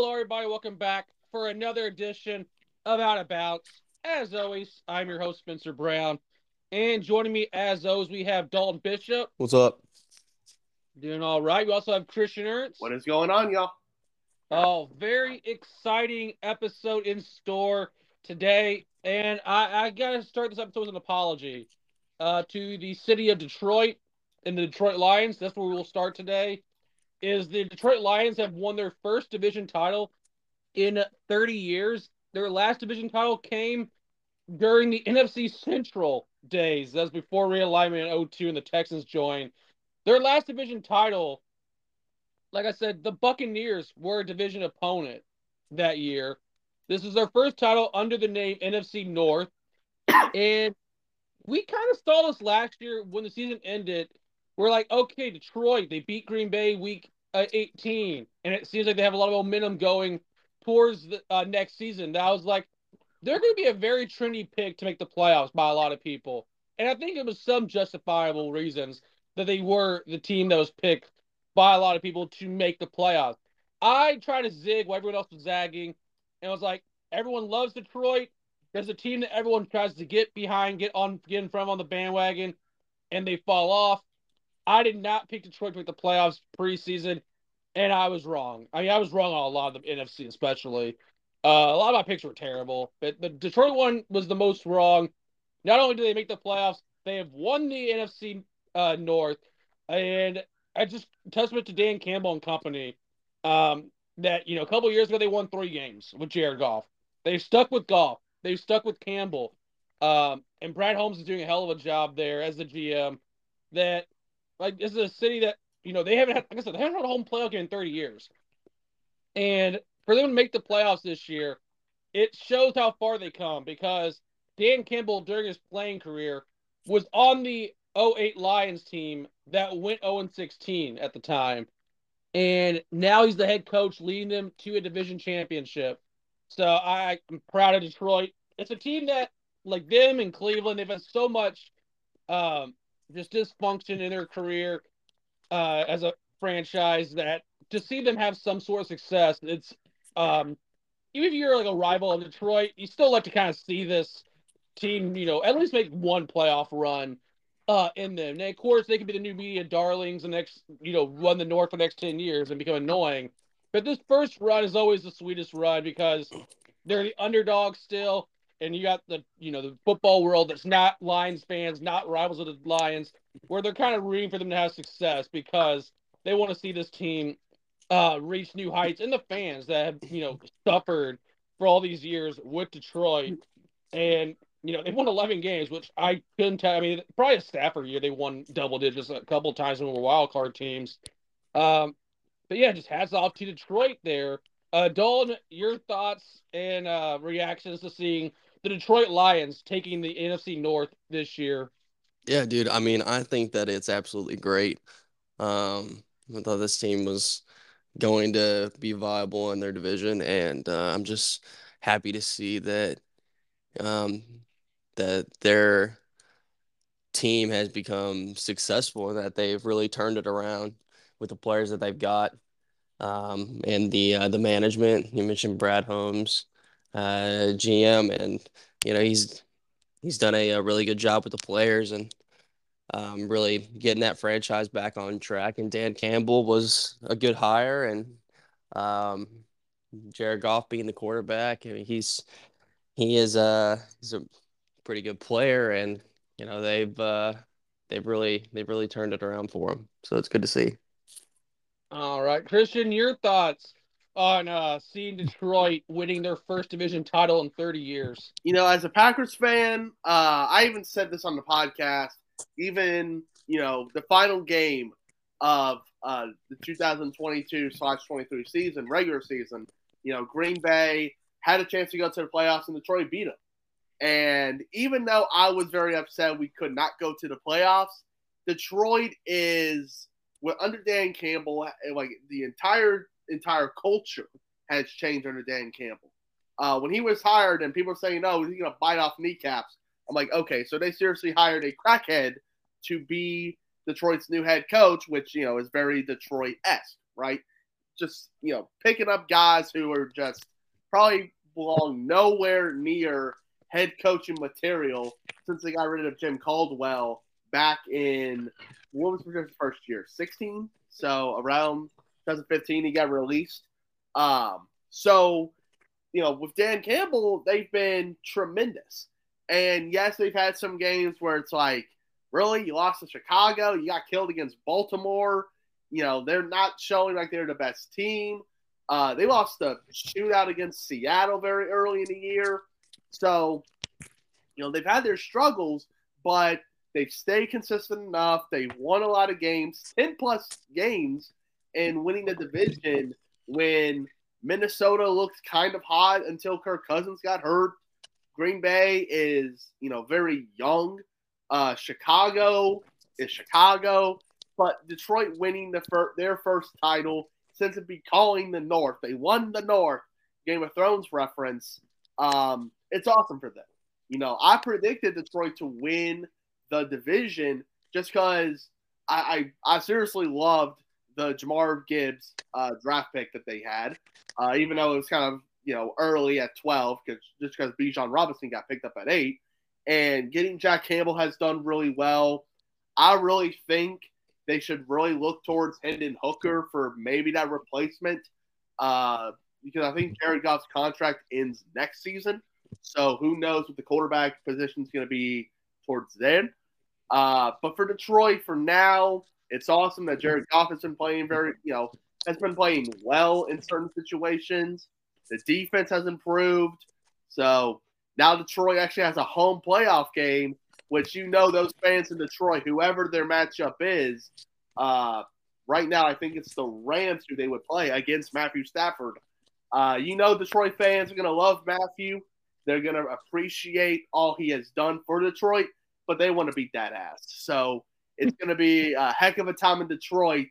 Hello, everybody. Welcome back for another edition of Out About. As always, I'm your host, Spencer Brown. And joining me, as always, we have Dalton Bishop. What's up? Doing all right. We also have Christian Ernst. What is going on, y'all? Oh, very exciting episode in store today. And I, I got to start this episode with an apology uh, to the city of Detroit and the Detroit Lions. That's where we will start today. Is the Detroit Lions have won their first division title in 30 years. Their last division title came during the NFC Central days. That's before realignment in 02 and the Texans joined. Their last division title, like I said, the Buccaneers were a division opponent that year. This is their first title under the name NFC North. And we kind of saw this last year when the season ended. We're like, okay, Detroit, they beat Green Bay week uh, 18, and it seems like they have a lot of momentum going towards the uh, next season. That was like, they're going to be a very trendy pick to make the playoffs by a lot of people. And I think it was some justifiable reasons that they were the team that was picked by a lot of people to make the playoffs. I tried to zig while everyone else was zagging, and I was like, everyone loves Detroit. There's a team that everyone tries to get behind, get on, get in front of on the bandwagon, and they fall off. I did not pick Detroit to make the playoffs preseason, and I was wrong. I mean, I was wrong on a lot of the NFC, especially. Uh, a lot of my picks were terrible, but the Detroit one was the most wrong. Not only do they make the playoffs, they have won the NFC uh, North, and I just testament to Dan Campbell and company. Um, that you know, a couple years ago they won three games with Jared Goff. They stuck with Goff. They stuck with Campbell. Um, and Brad Holmes is doing a hell of a job there as the GM. That like this is a city that you know they haven't had. Like I said, they haven't had a home playoff game in 30 years, and for them to make the playoffs this year, it shows how far they come because Dan Campbell during his playing career was on the 08 Lions team that went 0 16 at the time. And now he's the head coach leading them to a division championship. So I, I'm proud of Detroit. It's a team that, like them and Cleveland, they've had so much um, just dysfunction in their career uh, as a franchise that to see them have some sort of success, it's um, even if you're like a rival of Detroit, you still like to kind of see this team, you know, at least make one playoff run uh, in them. And of course, they could be the new media darlings the next, you know, run the North for the next 10 years and become annoying. But this first run is always the sweetest run because they're the underdog still and you got the you know the football world that's not Lions fans, not rivals of the Lions, where they're kind of rooting for them to have success because they want to see this team uh, reach new heights, and the fans that have you know suffered for all these years with Detroit, and you know they won 11 games, which I couldn't tell. I mean, probably a Stafford year they won double digits a couple times when we were wild card teams. Um, but yeah, just hats off to Detroit there. Uh, Dalton, your thoughts and uh, reactions to seeing the Detroit Lions taking the NFC North this year. Yeah, dude. I mean, I think that it's absolutely great. Um, I thought this team was going to be viable in their division, and uh, I'm just happy to see that um, that their team has become successful and that they've really turned it around with the players that they've got um, and the uh, the management. You mentioned Brad Holmes uh, GM, and you know he's he's done a, a really good job with the players and um, really getting that franchise back on track. And Dan Campbell was a good hire, and um, Jared Goff being the quarterback. I mean, he's he is a he's a pretty good player, and you know they've uh, they've really they've really turned it around for him. So it's good to see. All right, Christian, your thoughts on uh, seeing Detroit winning their first division title in 30 years? You know, as a Packers fan, uh, I even said this on the podcast. Even you know, the final game of uh, the 2022 slash 23 season, regular season, you know, Green Bay had a chance to go to the playoffs and Detroit beat them. And even though I was very upset we could not go to the playoffs, Detroit is, under Dan Campbell, like the entire entire culture has changed under Dan Campbell. Uh, when he was hired and people were saying, no, he's going to bite off kneecaps. I'm like, okay, so they seriously hired a crackhead to be Detroit's new head coach, which, you know, is very Detroit esque, right? just you know picking up guys who are just probably belong nowhere near head coaching material since they got rid of Jim Caldwell back in what was his first year, 16. So around 2015, he got released. Um, so you know, with Dan Campbell, they've been tremendous. And yes, they've had some games where it's like, really, you lost to Chicago, you got killed against Baltimore. You know, they're not showing like they're the best team. Uh, they lost the shootout against Seattle very early in the year. So, you know, they've had their struggles, but they've stayed consistent enough. They've won a lot of games, 10 plus games, and winning the division when Minnesota looked kind of hot until Kirk Cousins got hurt. Green Bay is, you know, very young. Uh, Chicago is Chicago, but Detroit winning the fir- their first title since it be calling the North. They won the North. Game of Thrones reference. Um, it's awesome for them. You know, I predicted Detroit to win the division just because I, I, I seriously loved the Jahmyr Gibbs uh, draft pick that they had, uh, even though it was kind of you know early at 12 because just because Bijan Robinson got picked up at eight, and getting Jack Campbell has done really well. I really think they should really look towards Hendon Hooker for maybe that replacement uh, because I think Jared Goff's contract ends next season. So who knows what the quarterback position is going to be towards then. Uh, but for Detroit, for now, it's awesome that Jared Goff has been playing very, you know, has been playing well in certain situations. The defense has improved. So now Detroit actually has a home playoff game, which you know those fans in Detroit, whoever their matchup is, uh, right now I think it's the Rams who they would play against Matthew Stafford. Uh, you know Detroit fans are going to love Matthew. They're going to appreciate all he has done for Detroit, but they want to beat that ass. So it's going to be a heck of a time in Detroit,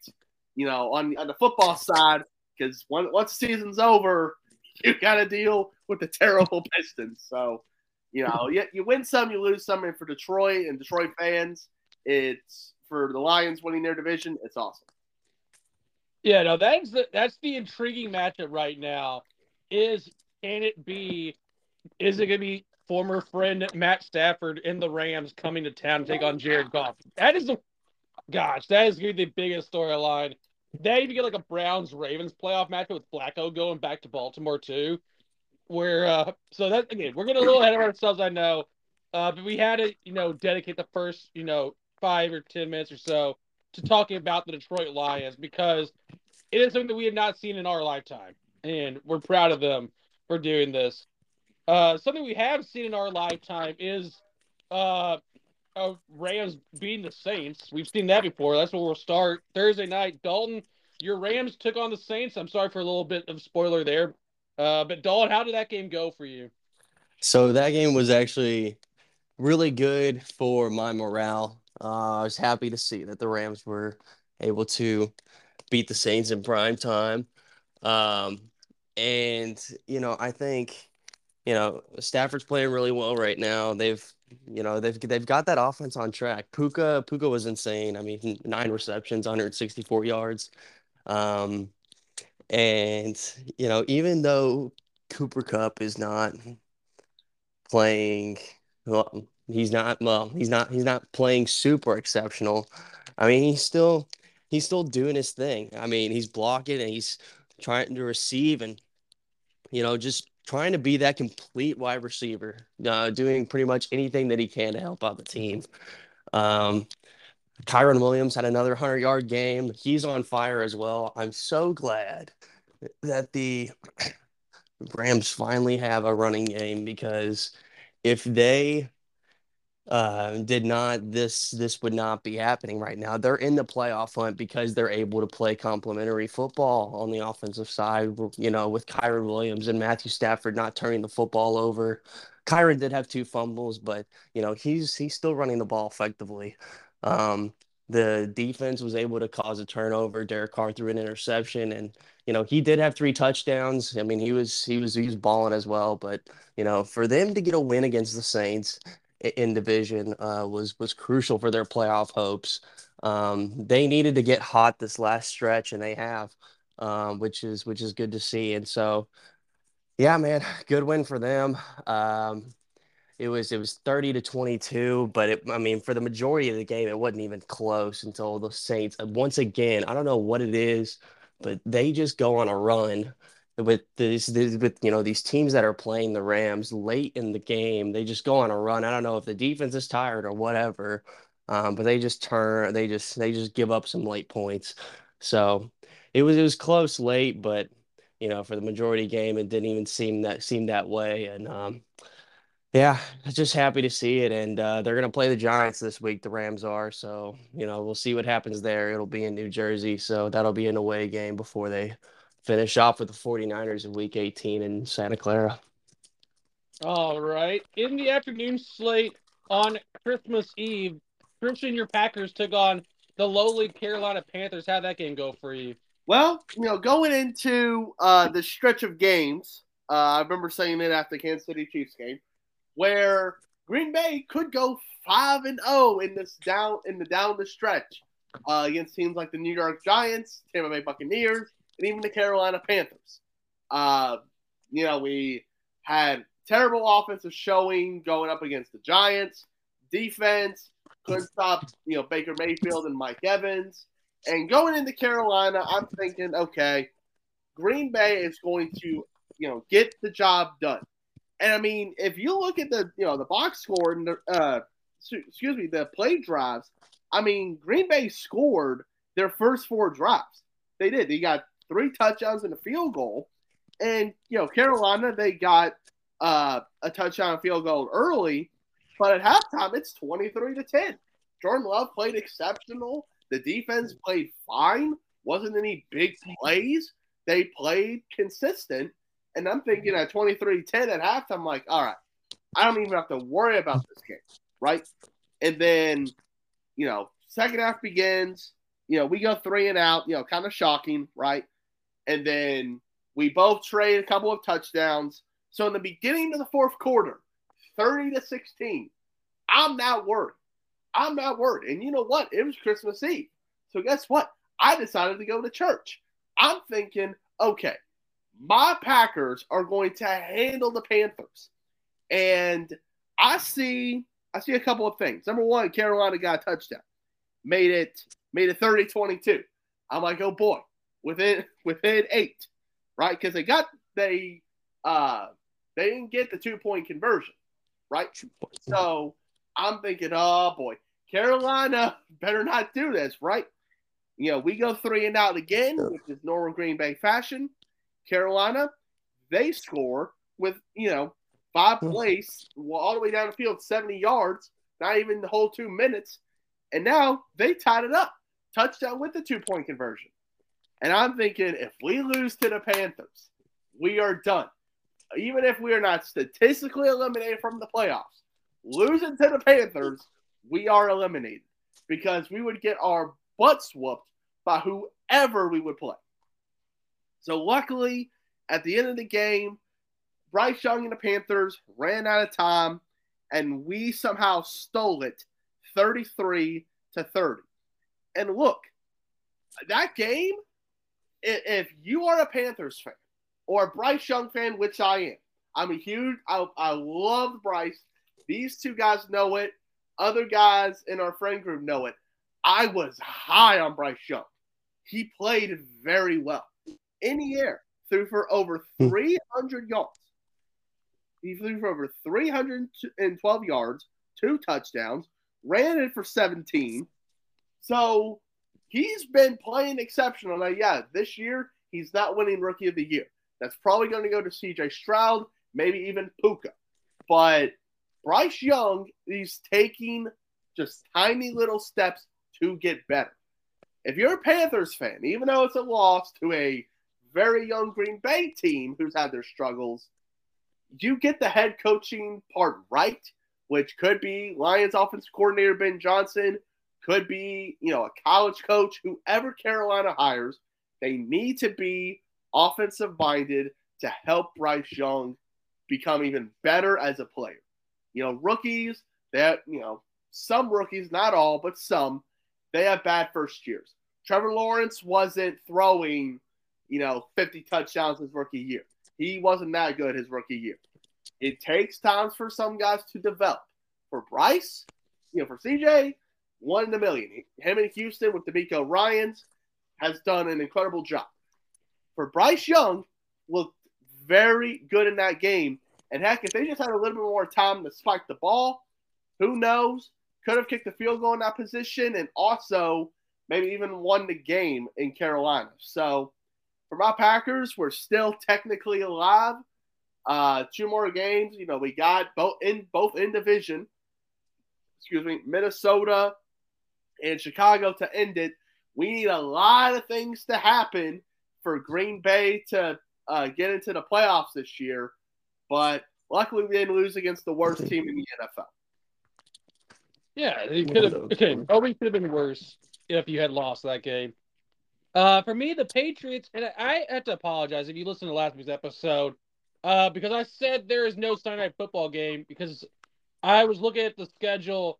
you know, on, on the football side, because once the season's over, you got to deal with the terrible Pistons. So, you know, you, you win some, you lose some. And for Detroit and Detroit fans, it's for the Lions winning their division. It's awesome. Yeah, no, that's the, that's the intriguing matchup right now. Is can it be? Is it going to be former friend Matt Stafford in the Rams coming to town to take on Jared Goff. That is the gosh, that is gonna be the biggest storyline. They even get like a Browns Ravens playoff matchup with Flacco going back to Baltimore too. Where uh so that again, we're getting a little ahead of ourselves, I know. Uh but we had to, you know, dedicate the first, you know, five or ten minutes or so to talking about the Detroit Lions because it is something that we have not seen in our lifetime. And we're proud of them for doing this. Uh, something we have seen in our lifetime is uh, uh, Rams beating the Saints. We've seen that before. That's where we'll start Thursday night. Dalton, your Rams took on the Saints. I'm sorry for a little bit of spoiler there, uh, but Dalton, how did that game go for you? So that game was actually really good for my morale. Uh, I was happy to see that the Rams were able to beat the Saints in prime time. Um, and you know, I think you know, Stafford's playing really well right now. They've, you know, they've they've got that offense on track. Puka Puka was insane. I mean, nine receptions, 164 yards. Um, and you know, even though Cooper Kupp is not playing well, he's not well, he's not he's not playing super exceptional. I mean, he's still he's still doing his thing. I mean, he's blocking and he's trying to receive and you know, just trying to be that complete wide receiver, uh, doing pretty much anything that he can to help out the team. Um, Kyren Williams had another 100 yard game. He's on fire as well. I'm so glad that the Rams finally have a running game because if they uh, did not this this would not be happening right now. They're in the playoff hunt because they're able to play complementary football on the offensive side. You know, with Kyren Williams and Matthew Stafford not turning the football over. Kyren did have two fumbles, but you know he's he's still running the ball effectively. Um, the defense was able to cause a turnover. Derek Carr threw an interception, and you know he did have three touchdowns. I mean he was he was he was balling as well. But you know for them to get a win against the Saints in division uh, was was crucial for their playoff hopes. Um, they needed to get hot this last stretch, and they have. um, which is which is good to see. And so, yeah, man, good win for them. Um, it was it was 30 to 22, but it, I mean, for the majority of the game, it wasn't even close until the Saints uh, once again. I don't know what it is, but they just go on a run with this with you know these teams that are playing the Rams late in the game. They just go on a run. I don't know if the defense is tired or whatever, um, but they just turn. They just they just give up some late points. So it was it was close late, but you know for the majority game, it didn't even seem that seem that way. And um, yeah, just happy to see it. And uh, they're to play the Giants this week. The Rams are. So, you know, we'll see what happens there. It'll be in New Jersey. So that'll be an away game before they finish off with the 49ers in week 18 in Santa Clara. All right. In the afternoon slate on Christmas Eve, Christian, your Packers took on the lowly Carolina Panthers. How'd that game go for you? Well, you know, going into uh, the stretch of games, uh, I remember saying it after the Kansas City Chiefs game where Green Bay could go five and zero oh in this down in the down the stretch uh, against teams like the New York Giants, Tampa Bay Buccaneers, and even the Carolina Panthers. Uh, you know, we had terrible offensive showing going up against the Giants. Defense couldn't stop, you know, Baker Mayfield and Mike Evans. And going into Carolina, I'm thinking, okay, Green Bay is going to, you know, get the job done. And I mean, if you look at the you know the box score and the uh, excuse me the play drives, I mean Green Bay scored their first four drives. They did. They got three touchdowns and a field goal, and you know Carolina they got uh, a touchdown field goal early, but at halftime it's twenty three to ten. Jordan Love played exceptional. The defense played fine. Wasn't any big plays. They played consistent and I'm thinking at 23 10 at halftime, I'm like, all right, I don't even have to worry about this game, right? And then, you know, second half begins. You know, we go three and out, you know, kind of shocking, right? And then we both trade a couple of touchdowns. So in the beginning of the fourth quarter, 30 to 16, I'm not worried. I'm not worried. And you know what? It was Christmas Eve. So guess what? I decided to go to church. I'm thinking, okay, my Packers are going to handle the Panthers. And I see I see a couple of things. Number one, Carolina got a touchdown. Made it made it 30-22. I'm like, oh boy, within within eight, right? Because they got they uh they didn't get the two point conversion, right? So I'm thinking, oh boy, Carolina better not do this, right? You know, we go three and out again, which is normal Green Bay fashion. Carolina, they score with, you know, five hmm. plays all the way down the field, 70 yards, not even the whole two minutes. And now they tied it up. Touchdown with the two point conversion. And I'm thinking if we lose to the Panthers, we are done. Even if we are not statistically eliminated from the playoffs, losing to the Panthers, we are eliminated because we would get our butts whooped by whoever we would play. So luckily, at the end of the game, Bryce Young and the Panthers ran out of time, and we somehow stole it 33 to 30. And look, that game, if you are a Panthers fan or a Bryce Young fan, which I am, I'm a huge, I, I love Bryce. These two guys know it. Other guys in our friend group know it. I was high on Bryce Young. He played very well in the air, threw for over hmm. 300 yards. He threw for over 312 yards, two touchdowns, ran it for 17. So he's been playing exceptional. Now, yeah, this year he's not winning Rookie of the Year. That's probably going to go to CJ Stroud, maybe even Puka. But Bryce Young, he's taking just tiny little steps to get better. If you're a Panthers fan, even though it's a loss to a very young Green Bay team who's had their struggles, you get the head coaching part right, which could be Lions offensive coordinator Ben Johnson, could be, you know, a college coach, whoever Carolina hires, they need to be offensive minded to help Bryce Young become even better as a player. You know, rookies, that, you know, some rookies, not all, but some, they have bad first years. Trevor Lawrence wasn't throwing you know, 50 touchdowns his rookie year. He wasn't that good his rookie year. It takes time for some guys to develop. For Bryce, you know, for CJ, one in a million. Him in Houston with DeMeco Ryans has done an incredible job. For Bryce Young, looked very good in that game. And heck, if they just had a little bit more time to spike the ball, who knows? Could have kicked the field goal in that position and also maybe even won the game in Carolina. So for my Packers, we're still technically alive. Uh, two more games. You know, we got both in both in division. Excuse me, Minnesota and Chicago to end it. We need a lot of things to happen for Green Bay to uh, get into the playoffs this year. But luckily, we didn't lose against the worst team in the NFL. Yeah, it could have. Okay, probably could have been worse if you had lost that game. Uh, for me, the Patriots, and I have to apologize if you listen to last week's episode, uh, because I said there is no Sunday night football game because I was looking at the schedule, and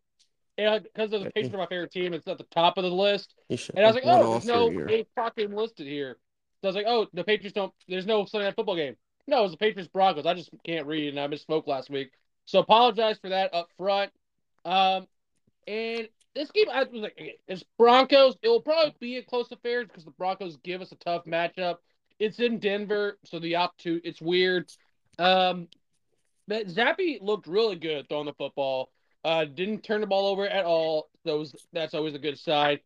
because of the Patriots are my favorite team, it's at the top of the list, and I was like, oh, there's no game fucking listed here. So I was like, oh, the Patriots don't. There's no Sunday night football game. No, it was the Patriots Broncos. I just can't read, and I misspoke last week. So apologize for that up front. Um, and this game, I was like, it's Broncos. It will probably be a close affair because the Broncos give us a tough matchup. It's in Denver, so the altitude, it's weird. Um, but Zappe looked really good throwing the football. Uh, didn't turn the ball over at all. Those that's always a good side.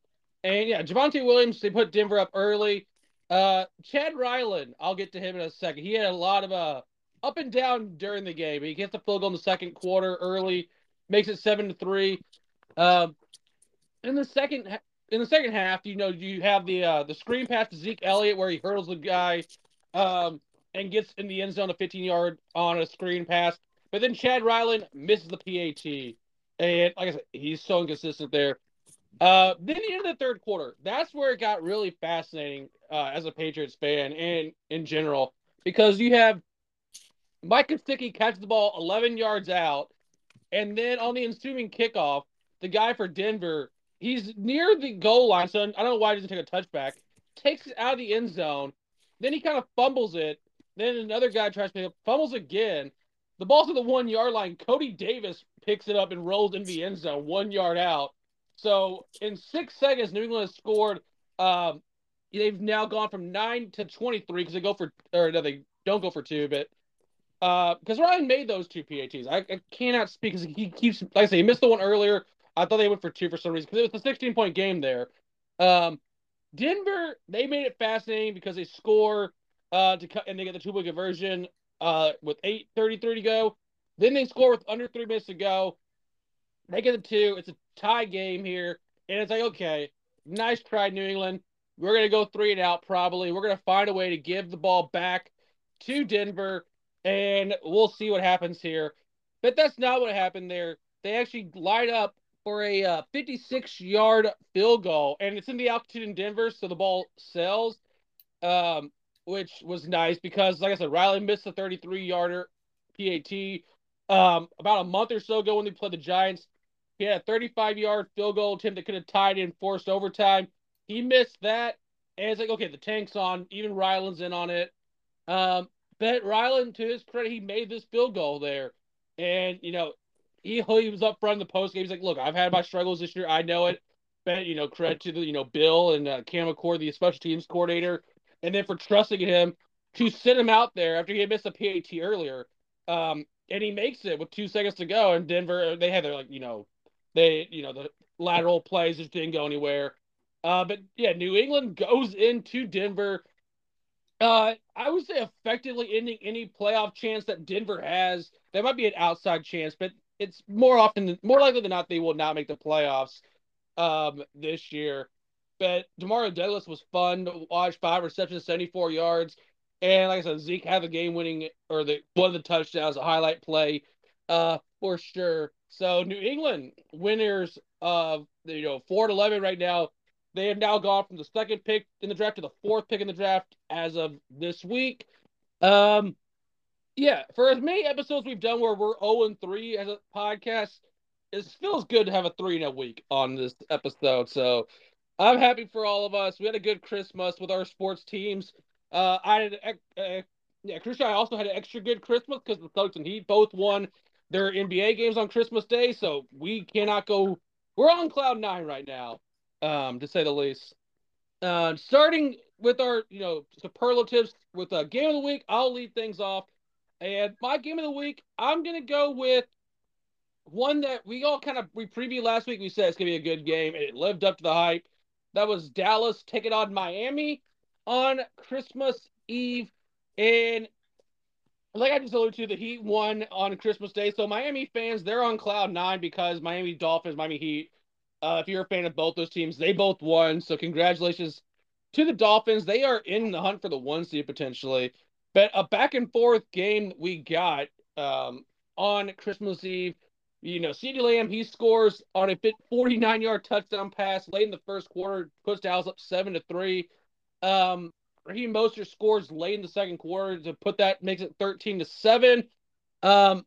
And yeah, Javonte Williams, they put Denver up early. Uh, Chad Ryland, I'll get to him in a second. He had a lot of uh up and down during the game. He gets the field goal in the second quarter early, makes it seven to three. Um, in the second in the second half, you know, you have the uh, the screen pass to Zeke Elliott where he hurdles the guy um, and gets in the end zone a 15 yard on a screen pass. But then Chad Ryland misses the PAT. And like I said, he's so inconsistent there. Uh, then of the third quarter, that's where it got really fascinating uh, as a Patriots fan and in general because you have Mike Gesicki catches the ball 11 yards out, and then on the ensuing kickoff, the guy for Denver He's near the goal line, so I don't know why he doesn't take a touchback. Takes it out of the end zone. Then he kind of fumbles it. Then another guy tries to pick up, fumbles again. The ball's to the one yard line. Cody Davis picks it up and rolls into the end zone, one yard out. So in six seconds, New England has scored. Um, they've now gone from nine to twenty-three because they go for, or no, they don't go for two, but because uh, Ryan made those two PATs. I, I cannot speak because he keeps, like I say, he missed the one earlier. I thought they went for two for some reason because it was a 16 point game there. Um, Denver, they made it fascinating because they score uh, to cut and they get the two point conversion uh, with 8.33 to go. Then they score with under three minutes to go. They get the two. It's a tie game here. And it's like, okay, nice try, New England. We're going to go three and out probably. We're going to find a way to give the ball back to Denver, and we'll see what happens here. But that's not what happened there. They actually light up for a uh, 56 yard field goal, and it's in the altitude in Denver, so the ball sails, um, which was nice because, like I said, Riley missed the 33 yarder PAT um, about a month or so ago when they played the Giants. He had a 35 yard field goal attempt that could have tied in forced overtime. He missed that, and it's like, okay, the tank's on. Even Ryland's in on it. Um, but Ryland, to his credit, he made this field goal there. And, you know, he, he was up front in the post game. He's like, look, I've had my struggles this year. I know it. But, you know, credit to the, you know, Bill and uh, Cam Achord, the special teams coordinator, and then for trusting him to sit him out there after he had missed a PAT earlier. Um, and he makes it with two seconds to go. And Denver, they had their, like, you know, they, you know, the lateral plays just didn't go anywhere. Uh, but yeah, New England goes into Denver. Uh, I would say effectively ending any playoff chance that Denver has. There might be an outside chance, but it's more often, more likely than not, they will not make the playoffs um, this year. But Demario Douglas was fun to watch. Five receptions, 74 yards. And like I said, Zeke had the game winning or the one of the touchdowns, a highlight play uh, for sure. So New England winners of you know four to eleven right now. They have now gone from the second pick in the draft to the fourth pick in the draft as of this week. Um, yeah, for as many episodes we've done where we're 0 and 3 as a podcast, it feels good to have a three in a week on this episode. So I'm happy for all of us. We had a good Christmas with our sports teams. Uh, I had, uh, yeah, Christian. I also had an extra good Christmas because the Celtics and Heat both won their NBA games on Christmas Day, so we cannot go. We're on cloud nine right now, um, to say the least. Uh, starting with our, you know, superlatives with a game of the week, I'll lead things off. And my game of the week, I'm gonna go with one that we all kind of we previewed last week. We said it's gonna be a good game, and it lived up to the hype. That was Dallas taking on Miami on Christmas Eve, and like I just alluded to, the Heat won on Christmas Day. So Miami fans, they're on cloud nine because Miami Dolphins, Miami Heat. Uh, if you're a fan of both those teams, they both won. So congratulations to the Dolphins. They are in the hunt for the one seed potentially. But a back and forth game we got um, on Christmas Eve. You know, CeeDee Lamb, he scores on a 49 yard touchdown pass late in the first quarter, puts Dallas up 7 to 3. Um, Raheem Mostert scores late in the second quarter to put that, makes it 13 to 7. Um,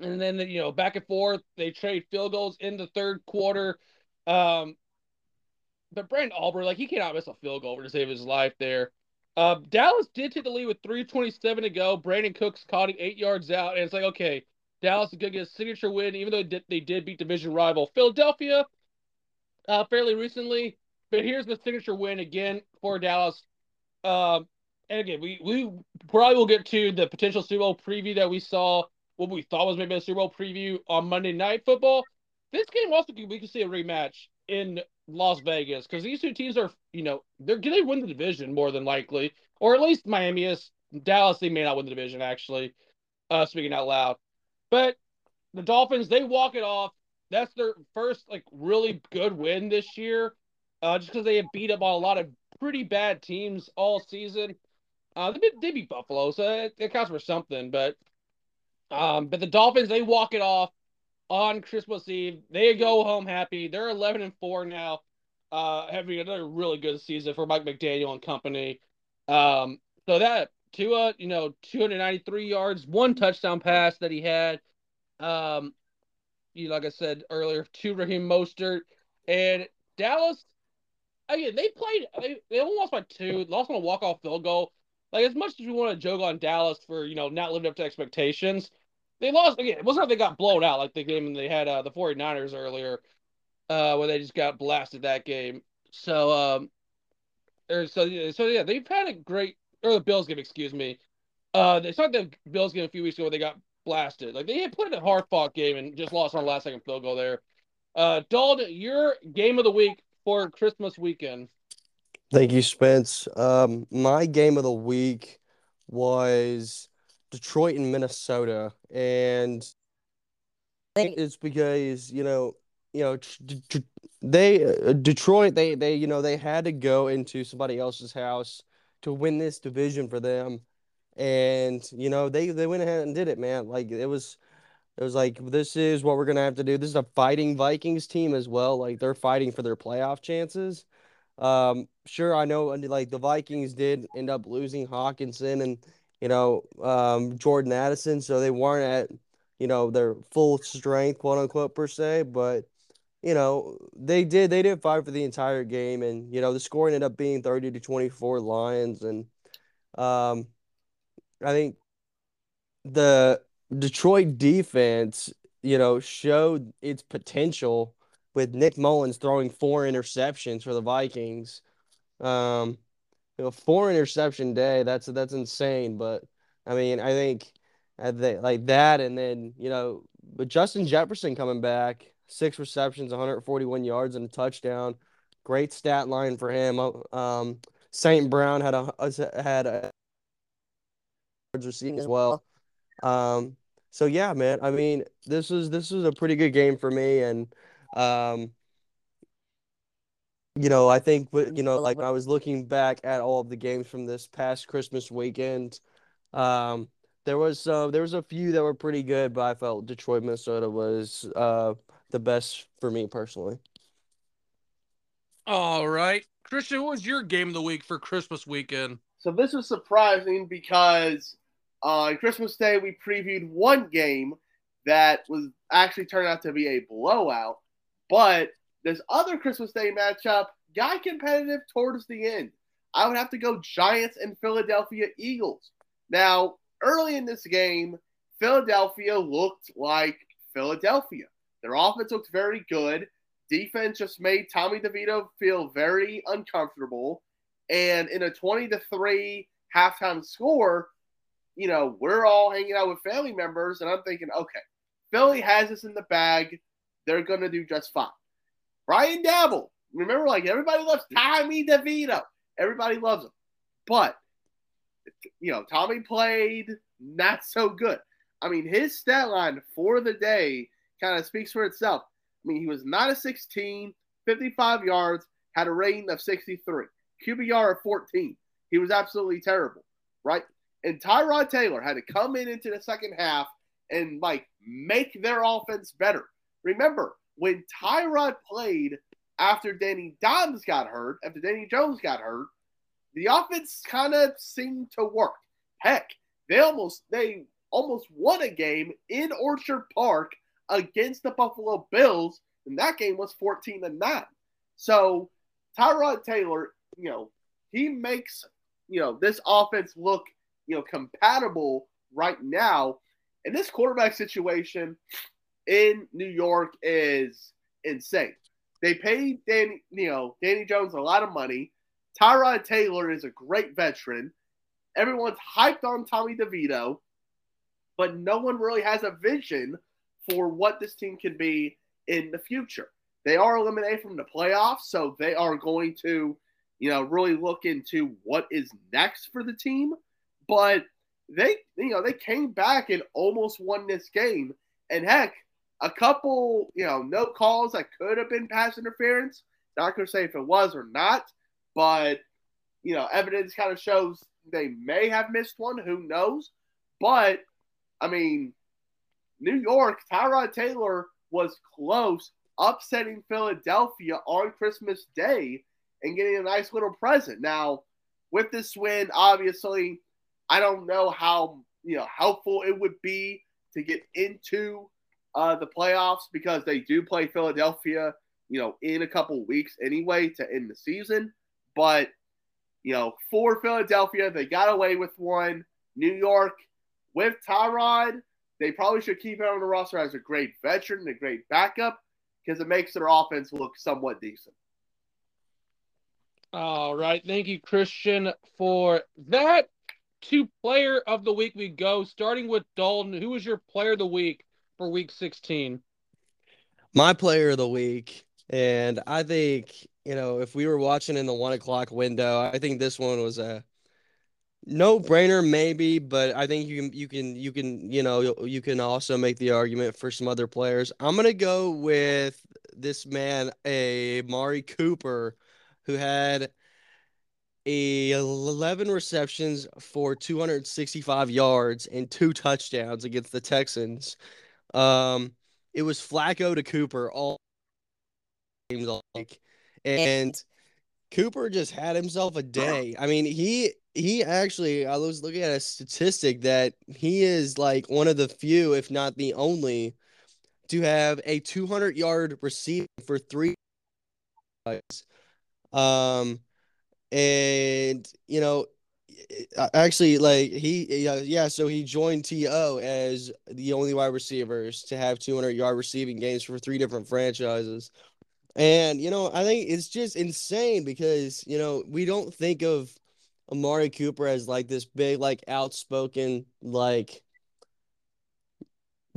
and then, you know, back and forth, they trade field goals in the third quarter. Um, but Brandon Aubrey, like, he cannot miss a field goal to save his life there. Uh, Dallas did take the lead with 327 to go. Brandin Cooks caught it eight yards out, and it's like, okay, Dallas is going to get a signature win, even though they did, they did beat division rival Philadelphia uh, fairly recently. But here's the signature win again for Dallas. Um, and again, we, we probably will get to the potential Super Bowl preview that we saw, what we thought was maybe a Super Bowl preview on Monday Night Football. This game also, we can see a rematch in Las Vegas because these two teams are, you know, they're going to win the division more than likely, or at least Miami is. Dallas, they may not win the division, actually, uh, speaking out loud. But the Dolphins, they walk it off. That's their first, like, really good win this year, uh, just because they have beat up on a lot of pretty bad teams all season. Uh, they, beat, they beat Buffalo, so it, it counts for something. But, um, but the Dolphins, they walk it off on Christmas Eve. They go home happy. They're 11 and 4 now, uh, having another really good season for Mike McDaniel and company. Um, so that Tua, you know, 293 yards, one touchdown pass that he had. Um, you like I said earlier, to Raheem Mostert and Dallas. Again, they played. They, they only lost by two. Lost on a walk off field goal. Like as much as we want to joke on Dallas for you know not living up to expectations, they lost again. It wasn't like they got blown out like the game they had uh, the 49ers earlier, uh, where they just got blasted that game. So um, or so so yeah, they've had a great or the Bills game, excuse me. Uh, they started the Bills game a few weeks ago where they got blasted. Like they had played a hard fought game and just lost on a last second field goal there. Uh, Dalton, your game of the week for Christmas weekend. Thank you, Spence. Um, my game of the week was Detroit and Minnesota, and it's because you know, you know, they uh, Detroit they they you know they had to go into somebody else's house to win this division for them, and you know they they went ahead and did it, man. Like it was. It was like this is what we're gonna have to do. This is a fighting Vikings team as well. Like they're fighting for their playoff chances. Um, sure, I know like the Vikings did end up losing Hockenson and you know, um, Jordan Addison, so they weren't at, you know, their full strength, quote unquote, per se. But, you know, they did they did fight for the entire game, and you know, the score ended up being thirty to twenty four Lions, and um, I think the Detroit defense, you know, showed its potential with Nick Mullens throwing four interceptions for the Vikings. Um, you know, four interception day. That's that's insane. But I mean, I think they, like that, and then you know, but Justin Jefferson coming back, six receptions, 141 yards, and a touchdown. Great stat line for him. Uh, um, St. Brown had a had a receiving as well. Um, so yeah, man. I mean, this is this is a pretty good game for me, and um, you know, I think, you know, like when I was looking back at all of the games from this past Christmas weekend, um, there was uh, there was a few that were pretty good, but I felt Detroit, Minnesota was uh, the best for me personally. All right, Christian, what was your game of the week for Christmas weekend? So this was surprising because on Christmas Day we previewed one game that was actually turned out to be a blowout, but this other Christmas Day matchup got competitive towards the end. I would have to go Giants and Philadelphia Eagles. Now, early in this game, Philadelphia looked like Philadelphia. Their offense looked very good. Defense just made Tommy DeVito feel very uncomfortable. And in a 20 to 3 halftime score, you know, we're all hanging out with family members, and I'm thinking, okay, Philly has this in the bag. They're going to do just fine. Brian Daboll, remember, like everybody loves Tommy DeVito. Everybody loves him. But, you know, Tommy played not so good. I mean, his stat line for the day kind of speaks for itself. I mean, he was not a 16, 55 yards, had a rating of 63, QBR of 14. He was absolutely terrible, right? And Tyrod Taylor had to come in into the second half and like make their offense better. Remember, when Tyrod played after Danny Dimes got hurt, after Danny Jones got hurt, the offense kind of seemed to work. Heck, they almost they almost won a game in Orchard Park against the Buffalo Bills, and that game was 14 to 9. So Tyrod Taylor, you know, he makes, you know, this offense look, you know, compatible right now. And this quarterback situation in New York is insane. They paid Danny, you know, Danny Jones a lot of money. Tyrod Taylor is a great veteran. Everyone's hyped on Tommy DeVito, but no one really has a vision for what this team can be in the future. They are eliminated from the playoffs, so they are going to, you know, really look into what is next for the team. But they, you know, they came back and almost won this game. And heck, a couple, you know, no calls that could have been pass interference. Not to say if it was or not, but, you know, evidence kind of shows they may have missed one. Who knows? But, I mean, New York, Tyrod Taylor was close, upsetting Philadelphia on Christmas Day and getting a nice little present. Now, with this win, obviously, I don't know how you know helpful it would be to get into uh, the playoffs because they do play Philadelphia, you know, in a couple weeks anyway to end the season. But you know, for Philadelphia, they got away with one. New York with Tyrod, they probably should keep him on the roster as a great veteran, a great backup, because it makes their offense look somewhat decent. All right. Thank you, Christian, for that. To player of the week we go, starting with Dalton. Who was your player of the week for week 16? My player of the week. And I think, you know, if we were watching in the one o'clock window, I think this one was a no brainer maybe but i think you can you can you can you know you can also make the argument for some other players i'm gonna go with this man Amari cooper who had 11 receptions for 265 yards and two touchdowns against the texans um it was flacco to cooper all games like and Cooper just had himself a day. I mean, he he actually I was looking at a statistic that he is like one of the few, if not the only, to have a 200 yard receiving for three. Um, and you know, actually, like he yeah so he joined To as the only wide receivers to have 200 yard receiving games for three different franchises. And you know, I think it's just insane because you know we don't think of Amari Cooper as like this big, like outspoken, like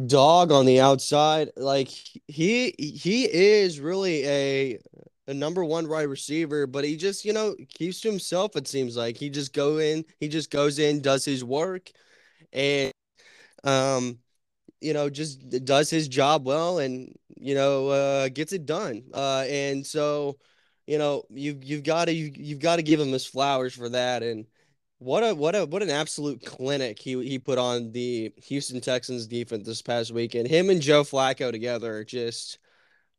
dog on the outside. Like he he is really a number one wide receiver, but he just you know keeps to himself. It seems like he just go in, he just goes in, does his work, and um you know, just does his job well and, you know, uh, gets it done. Uh, and so, you know, you you've got to you, you've got to give him his flowers for that. And what a what a what an absolute clinic he he put on the Houston Texans defense this past weekend. Him and Joe Flacco together, just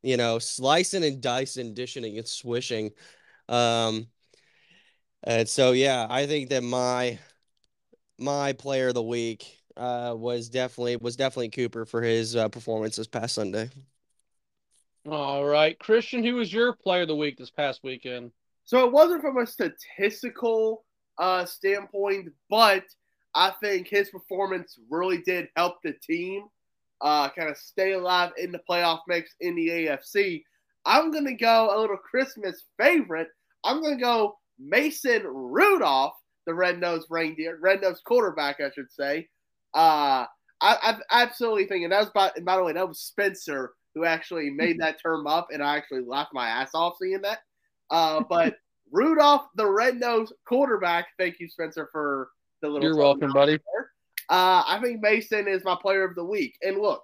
you know, slicing and dicing, dishing and swishing. Um, and so yeah, I think that my my player of the week uh, was definitely was definitely Cooper for his uh, performance this past Sunday. All right, Christian, who was your player of the week this past weekend? So it wasn't from a statistical uh, standpoint, but I think his performance really did help the team uh, kind of stay alive in the playoff mix in the AFC. I'm going to go a little Christmas favorite. I'm going to go Mason Rudolph, the red nosed reindeer, red nosed quarterback, I should say. Uh, I, I absolutely think, and that was by, and by the way, that was Spencer who actually made that term up, and I actually laughed my ass off seeing that. Uh, but Rudolph, the red nosed quarterback, thank you, Spencer, for the little. You're welcome, buddy. Uh, I think Mason is my player of the week. And look,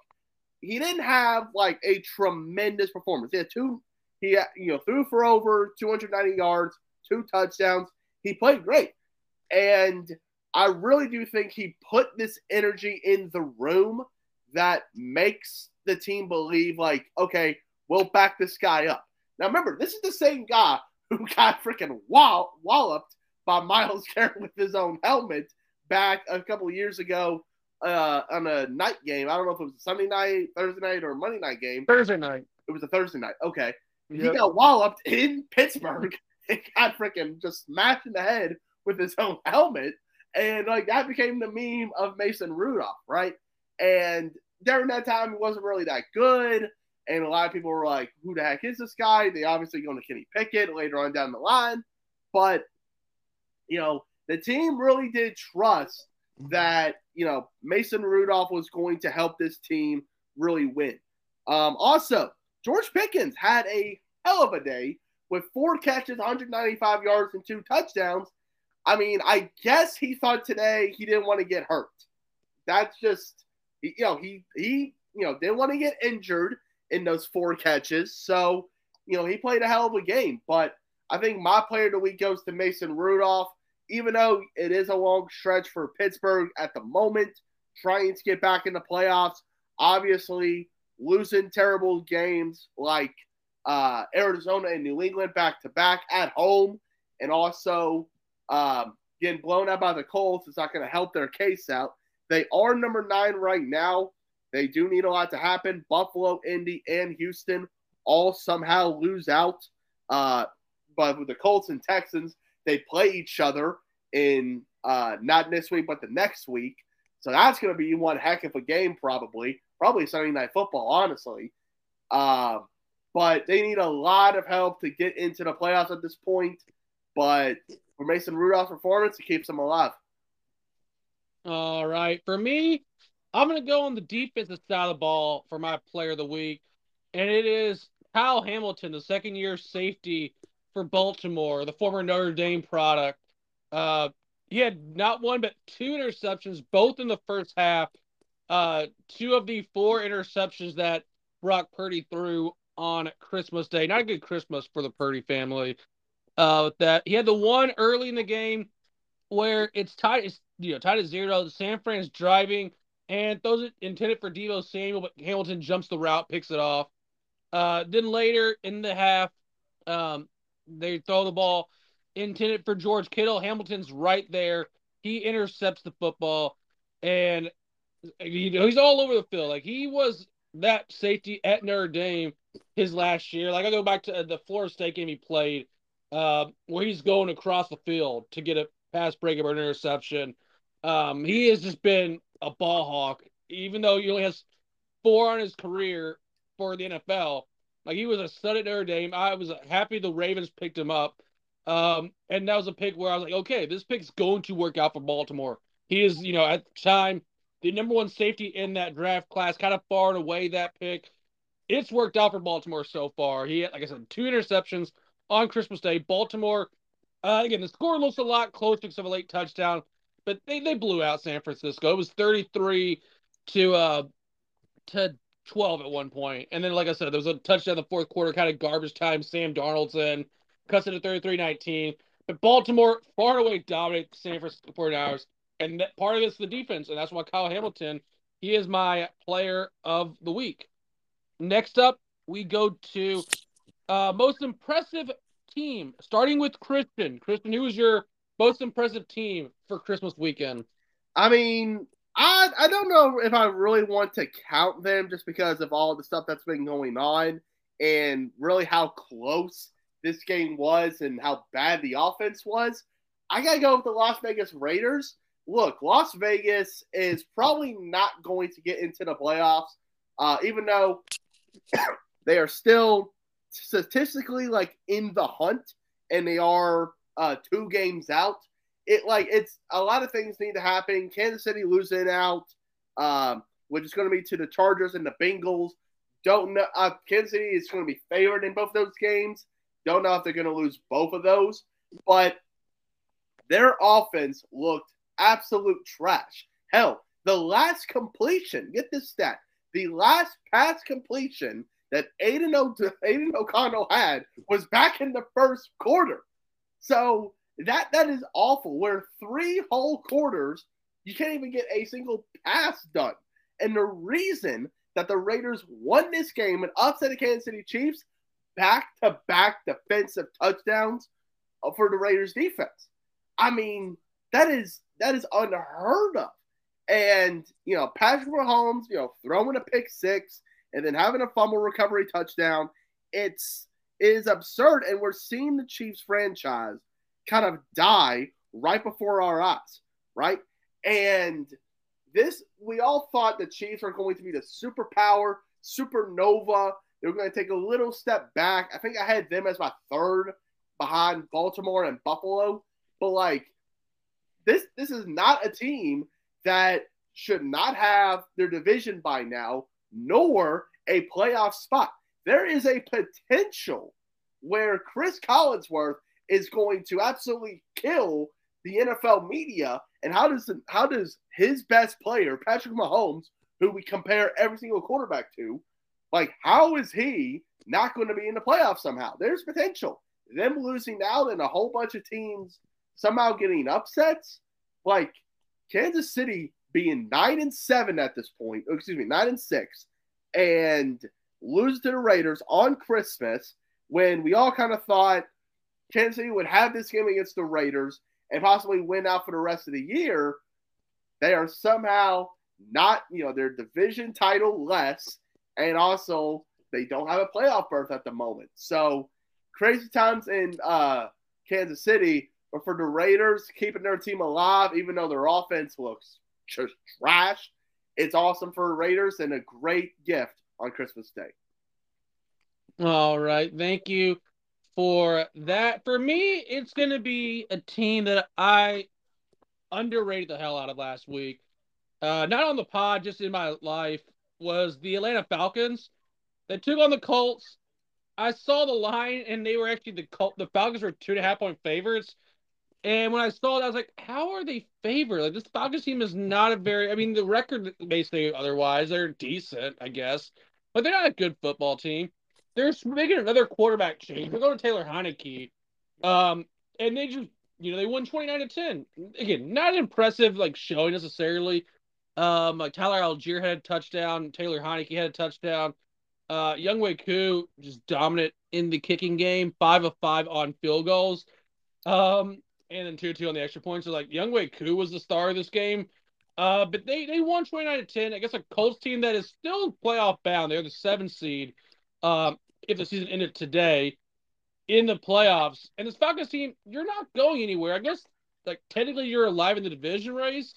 he didn't have like a tremendous performance. He had two, he you know threw for over 290 yards, two touchdowns. He played great, and I really do think he put this energy in the room that makes the team believe like, okay, we'll back this guy up. Now remember, this is the same guy who got freaking wall- walloped by Myles Garrett with his own helmet back a couple years ago uh, on a night game. I don't know if it was a Sunday night, Thursday night, or Monday night game. Thursday night. It was a Thursday night. Okay. Yep. He got walloped in Pittsburgh and got freaking just smashed in the head with his own helmet. And like that became the meme of Mason Rudolph, right? And during that time, he wasn't really that good. And a lot of people were like, who the heck is this guy? They obviously going to Kenny Pickett later on down the line. But, you know, the team really did trust that, you know, Mason Rudolph was going to help this team really win. Um, also, George Pickens had a hell of a day with four catches, 195 yards, and two touchdowns. I mean, I guess he thought today he didn't want to get hurt. That's just, you know, he he you know didn't want to get injured in those four catches. So, you know, he played a hell of a game. But I think my player of the week goes to Mason Rudolph, even though it is a long stretch for Pittsburgh at the moment, trying to get back in the playoffs. Obviously, losing terrible games like uh, Arizona and New England back to back at home, and also um, getting blown out by the Colts is not going to help their case out. They are number nine right now. They do need a lot to happen. Buffalo, Indy, and Houston all somehow lose out. Uh, but with the Colts and Texans, they play each other in uh, not this week, but the next week. So that's going to be one heck of a game, probably. Probably Sunday Night Football, honestly. Uh, but they need a lot of help to get into the playoffs at this point. But for Mason Rudolph's performance, it keeps them alive. All right. For me, I'm going to go on the defensive side of the ball for my player of the week, and it is Kyle Hamilton, the second year safety for Baltimore, the former Notre Dame product. Uh, he had not one but two interceptions, both in the first half. Uh, two of the four interceptions that Brock Purdy threw on Christmas Day. Not a good Christmas for the Purdy family. Uh, that he had the one early in the game where it's tied, it's you know tied at zero. San Fran's driving and throws it intended for Deebo Samuel, but Hamilton jumps the route, picks it off. Uh, then later in the half, um, they throw the ball intended for George Kittle. Hamilton's right there. He intercepts the football, and he's all over the field. Like he was that safety at Notre Dame his last year. Like I go back to the Florida State game he played, uh, where he's going across the field to get a pass breakup or an interception. Um, he has just been a ball hawk, even though he only has four on his career for the NFL. Like he was a stud at Notre Dame. I was happy the Ravens picked him up. Um, and that was a pick where I was like, okay, this pick's going to work out for Baltimore. He is, you know, at the time, the number one safety in that draft class, kind of far and away that pick. It's worked out for Baltimore so far. He had, like I said, two interceptions on Christmas Day. Baltimore, uh, again, the score looks a lot closer because of a late touchdown but they, they blew out San Francisco. It was 33 to uh to 12 at one point. And then, like I said, there was a touchdown in the fourth quarter, kind of garbage time. Sam Darnold's in, cuts it to 33 19. But Baltimore far away dominated San Francisco 49ers. And that part of it's the defense. And that's why Kyle Hamilton, he is my player of the week. Next up, we go to uh, most impressive team, starting with Christian. Christian, who was your most impressive team for Christmas weekend? I mean, I I don't know if I really want to count them just because of all the stuff that's been going on and really how close this game was and how bad the offense was, I gotta go with the Las Vegas Raiders. Look, Las Vegas is probably not going to get into the playoffs, uh, even though they are still statistically like in the hunt and they are uh, two games out. It like it's a lot of things need to happen. Kansas City losing out, um, which is going to be to the Chargers and the Bengals. Don't know. Uh, Kansas City is going to be favored in both those games. Don't know if they're going to lose both of those, but their offense looked absolute trash. Hell, the last completion, get this stat, the last pass completion that Aidan, o- Aidan O'Connell had was back in the first quarter. So that that is awful. Where three whole quarters, you can't even get a single pass done. And the reason that the Raiders won this game and upset the Kansas City Chiefs, back to back defensive touchdowns for the Raiders defense. I mean, that is that is unheard of. And you know, Patrick Mahomes, you know, throwing a pick six and then having a fumble recovery touchdown, it's it is absurd. And we're seeing the Chiefs franchise kind of die right before our eyes, right? And this, we all thought the Chiefs are going to be the superpower, supernova. They were going to take a little step back. I think I had them as my third behind Baltimore and Buffalo. But like this, this is not a team that should not have their division by now, nor a playoff spot. There is a potential where Chris Collinsworth is going to absolutely kill the NFL media. And how does how does his best player, Patrick Mahomes, who we compare every single quarterback to, like how is he not going to be in the playoffs somehow? There's potential. Them losing out and a whole bunch of teams somehow getting upsets, like Kansas City being nine and seven at this point, oh, excuse me, nine and six, and lose to the Raiders on Christmas when we all kind of thought Kansas City would have this game against the Raiders and possibly win out for the rest of the year. They are somehow not, you know, their division title less, and also they don't have a playoff berth at the moment. So crazy times in uh, Kansas City, but for the Raiders keeping their team alive, even though their offense looks just trash, it's awesome for Raiders and a great gift on Christmas Day. All right. Thank you for that. For me, it's going to be a team that I underrated the hell out of last week. Uh, not on the pod, just in my life, was the Atlanta Falcons. They took on the Colts. I saw the line, and they were actually the Col- the Falcons were two and a half point favorites. And when I saw it, I was like, how are they favored? Like this Falcons team is not a very I mean, the record basically otherwise, they're decent, I guess. But they're not a good football team. They're making another quarterback change. They're going to Taylor Heinicke. Um, and they just you know, they won 29 to 10. Again, not impressive like showing necessarily. Um, like Tyler Allgeier had a touchdown, Taylor Heinicke had a touchdown. Uh, Younghoe Koo just dominant in the kicking game, five of five on field goals. Um, and then two two on the extra points. So like Younghoe Koo was the star of this game. Uh, but they they won 29 to 10. I guess a Colts team that is still playoff bound. They're the seventh seed. Um, if the season ended today in the playoffs. And this Falcons team, you're not going anywhere. I guess like technically you're alive in the division race,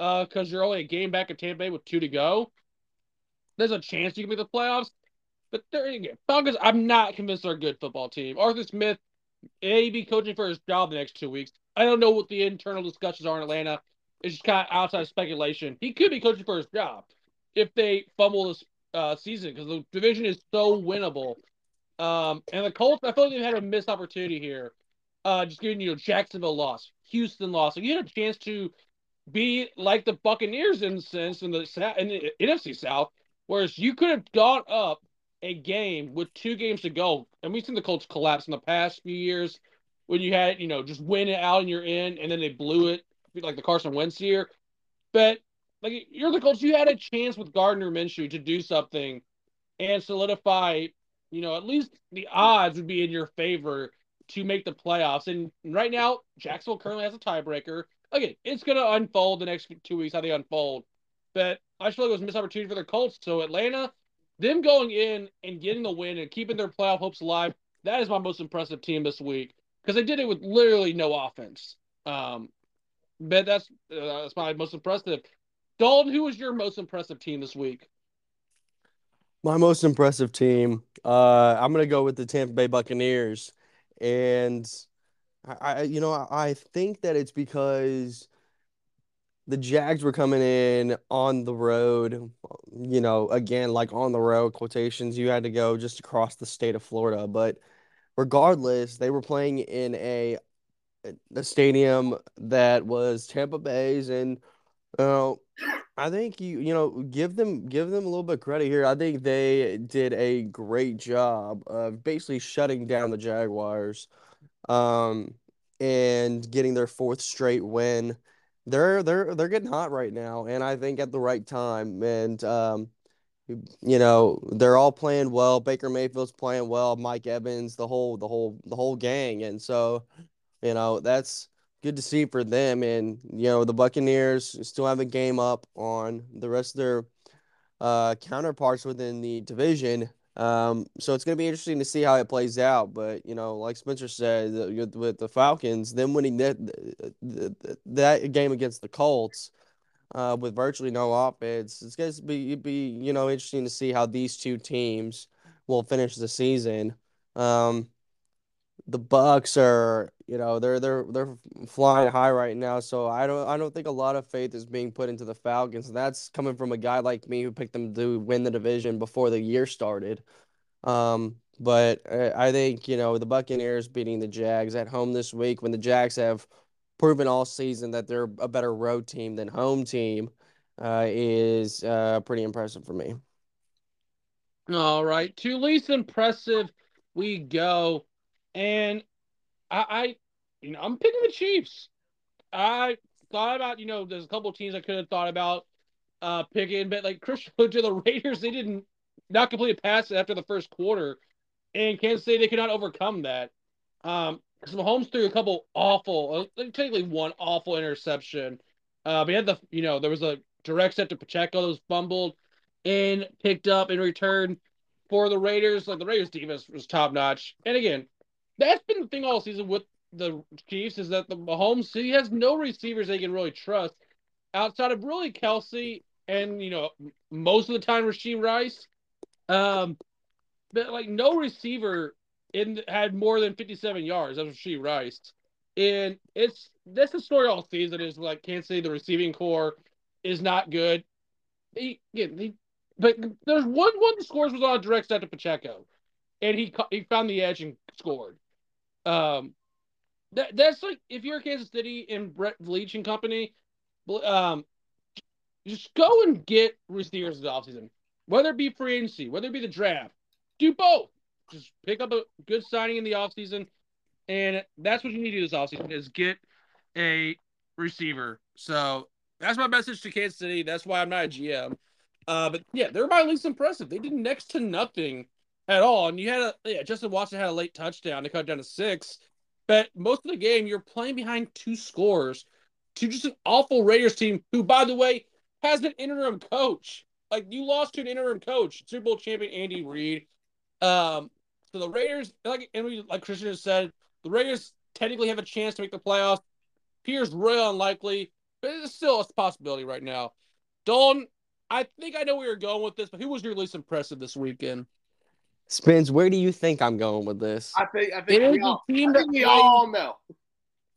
uh, because you're only a game back at Tampa Bay with two to go. There's a chance you can make the playoffs. But there again, Falcons, I'm not convinced they're a good football team. Arthur Smith may be coaching for his job the next two weeks. I don't know what the internal discussions are in Atlanta. It's just kind of outside speculation. He could be coaching for his job if they fumble this uh, season because the division is so winnable. Um, and the Colts, I feel like they've had a missed opportunity here. Uh, just giving you know Jacksonville loss, Houston loss. So you had a chance to be like the Buccaneers in the sense in the in the NFC South, whereas you could have gone up a game with two games to go, and we've seen the Colts collapse in the past few years when you had you know just win it out and you're in, and then they blew it like the Carson Wentz year. But like you're the Colts, you had a chance with Gardner Minshew to do something and solidify. You know, at least the odds would be in your favor to make the playoffs. And right now, Jacksonville currently has a tiebreaker. Again, it's going to unfold the next two weeks how they unfold. But I feel like it was a missed opportunity for the Colts. So Atlanta, them going in and getting the win and keeping their playoff hopes alive, that is my most impressive team this week because they did it with literally no offense. Um, but that's uh, that's my most impressive. Dalton, who was your most impressive team this week? My most impressive team. Uh, I'm gonna go with the Tampa Bay Buccaneers, and I, I you know, I think that it's because the Jags were coming in on the road, you know, again, like on the road quotations, you had to go just across the state of Florida. But regardless, they were playing in a a stadium that was Tampa Bay's and uh, I think you you know give them give them a little bit credit here. I think they did a great job of basically shutting down the Jaguars um and getting their fourth straight win they're they're they're getting hot right now, and I think at the right time. And um, you know, they're all playing well. Baker Mayfield's playing well. Mike Evans, the whole the whole the whole gang, and so you know that's good to see for them. And you know, the Buccaneers still have a game up on the rest of their uh, counterparts within the division. Um, so it's going to be interesting to see how it plays out. But you know, like Spencer said, with the Falcons, them winning that that game against the Colts uh, with virtually no offense, it's going to be be you know interesting to see how these two teams will finish the season. Um, the Bucks are, you know, they're they're they're flying high right now. So I don't I don't think a lot of faith is being put into the Falcons. That's coming from a guy like me who picked them to win the division before the year started. Um, but I think you know the Buccaneers beating the Jags at home this week when the Jags have proven all season that they're a better road team than home team uh, is uh, pretty impressive for me. All right, to least impressive we go. And I, I, you know, I'm picking the Chiefs. I thought about, you know, there's a couple teams I could have thought about uh picking, but like Christian to the Raiders, they didn't not complete a pass after the first quarter, and Kansas City they could not overcome that. Um, because Mahomes threw a couple awful, uh, technically one awful interception. Uh, but he had the, you know, there was a direct set to Pacheco that was fumbled and picked up in return for the Raiders. Like the Raiders defense was top notch. And again, that's been the thing all season with the Chiefs is that the Mahomes he has no receivers they can really trust outside of really Kelce and you know most of the time Rashee Rice. Um, but like no receiver in had more than 57 yards. That's Rashee Rice, and it's that's the story all season is like can't say the receiving corps is not good. He, again, he, but there's one one the scores was on a direct set to Pacheco, and he he found the edge and scored. Um, that that's like if you're Kansas City and Brett Veach and company, um, just go and get receivers this offseason, whether it be free agency, whether it be the draft, do both. Just pick up a good signing in the offseason, and that's what you need to do this offseason is get a receiver. So that's my message to Kansas City. That's why I'm not a GM. Uh, but yeah, they're my least impressive. They did next to nothing at all. And you had a yeah, Justin Watson had a late touchdown to cut down to six. But most of the game, you're playing behind two scores to just an awful Raiders team, who, by the way, has an interim coach. Like you lost to an interim coach, Super Bowl champion Andy Reid. Um, so the Raiders, like and we, like Christian has said, the Raiders technically have a chance to make the playoffs. Appears real unlikely, but it's still a possibility right now. Dalton, I think I know where you're going with this, but who was your least impressive this weekend? Spence, where do you think I'm going with this? I think I think, we all, team I think we all know.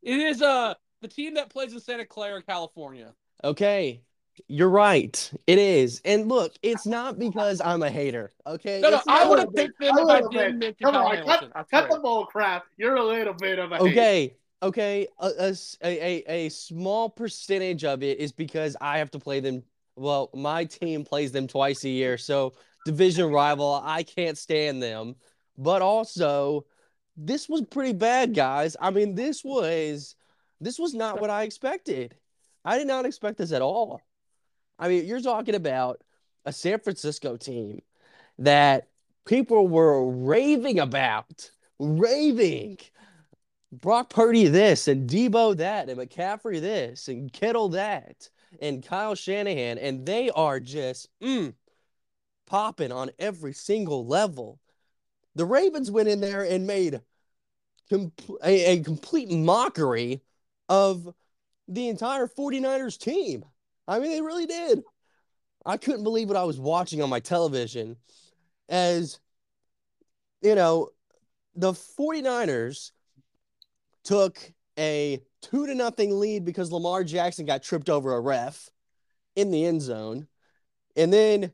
It is uh the team that plays in Santa Clara, California. Okay. You're right. It is. And look, it's not because I'm a hater. Okay. No, no, I would have picked them if I didn't mention Come on, cut, cut the bull crap. You're a little bit of a Okay. Hater. Okay. A, a, a, a small percentage of it is because I have to play them. Well, my team plays them twice a year. So division rival. I can't stand them. But also, this was pretty bad, guys. I mean, this was this was not what I expected. I did not expect this at all. I mean, you're talking about a San Francisco team that people were raving about, raving. Brock Purdy this and Deebo that and McCaffrey this and Kittle that and Kyle Shanahan and they are just mm, popping on every single level. The Ravens went in there and made com- a, a complete mockery of the entire 49ers team. I mean, they really did. I couldn't believe what I was watching on my television as, you know, the 49ers took a two to nothing lead because Lamar Jackson got tripped over a ref in the end zone. And then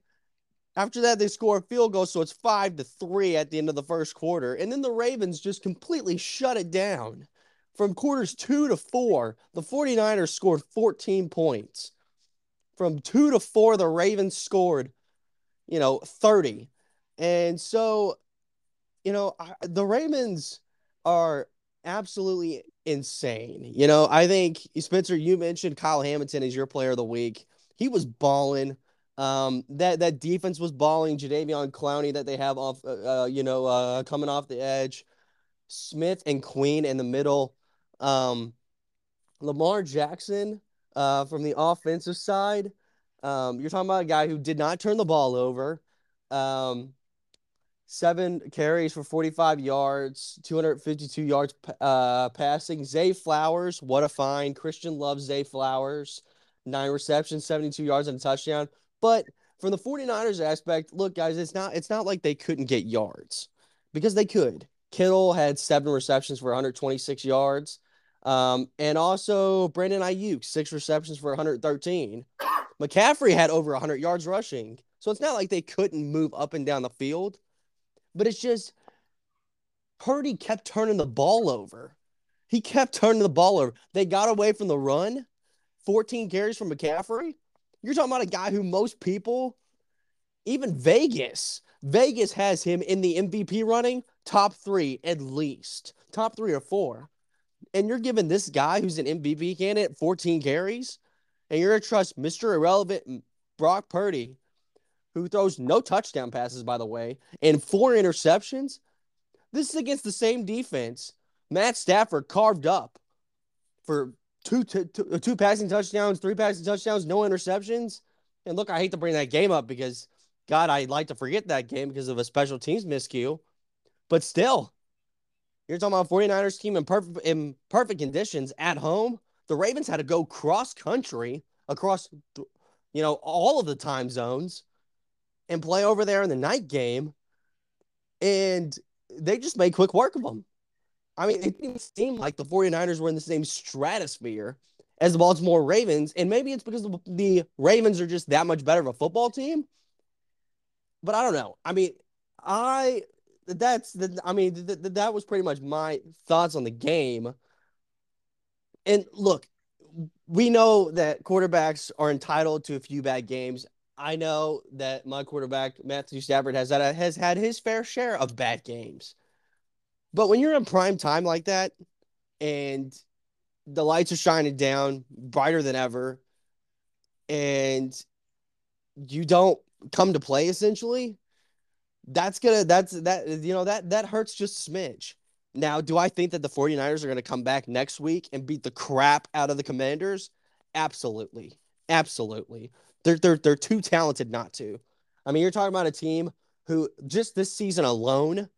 after that, they score a field goal. So it's five to three at the end of the first quarter. And then the Ravens just completely shut it down. From quarters two to four, the 49ers scored 14 points. From two to four, the Ravens scored, you know, 30. And so, you know, the Ravens are absolutely insane. You know, I think Spencer, you mentioned Kyle Hamilton as your player of the week. He was balling. Um, that that defense was balling. Jadeveon Clowney that they have off, uh, uh, you know, uh, coming off the edge. Smith and Queen in the middle. Um, Lamar Jackson uh, from the offensive side. Um, you're talking about a guy who did not turn the ball over. Um, seven carries for 45 yards, 252 yards uh, passing. Zay Flowers, what a find. Christian loves Zay Flowers. Nine receptions, 72 yards and a touchdown. But from the 49ers aspect, look, guys, it's not it's not like they couldn't get yards because they could. Kittle had seven receptions for 126 yards. Um, and also Brandon Aiyuk, six receptions for 113. McCaffrey had over 100 yards rushing. So it's not like they couldn't move up and down the field, but it's just Purdy kept turning the ball over. He kept turning the ball over. They got away from the run, 14 carries from McCaffrey. You're talking about a guy who most people, even Vegas, Vegas has him in the MVP running top three at least, top three or four. And you're giving this guy who's an MVP candidate 14 carries, and you're going to trust Mr. Irrelevant Brock Purdy, who throws no touchdown passes, by the way, and four interceptions. This is against the same defense Matt Stafford carved up for two, two, two, two passing touchdowns, three passing touchdowns, no interceptions. And look, I hate to bring that game up because, God, I'd like to forget that game because of a special teams miscue. But still, you're talking about 49ers team in perfect in perfect conditions at home. The Ravens had to go cross country across, you know, all of the time zones and play over there in the night game. And they just made quick work of them. I mean, it didn't seem like the 49ers were in the same stratosphere as the Baltimore Ravens. And maybe it's because the Ravens are just that much better of a football team. But I don't know. I mean, I that's the I mean th- th- that was pretty much my thoughts on the game. And look, we know that quarterbacks are entitled to a few bad games. I know that my quarterback Matthew Stafford has that has had his fair share of bad games. But when you're in prime time like that and the lights are shining down brighter than ever and you don't come to play essentially, that's gonna that's that you know that that hurts just a smidge. Now, do I think that the 49ers are to come back next week and beat the crap out of the Commanders? Absolutely. Absolutely. They're they're they're too talented not to. I mean, you're talking about a team who just this season alone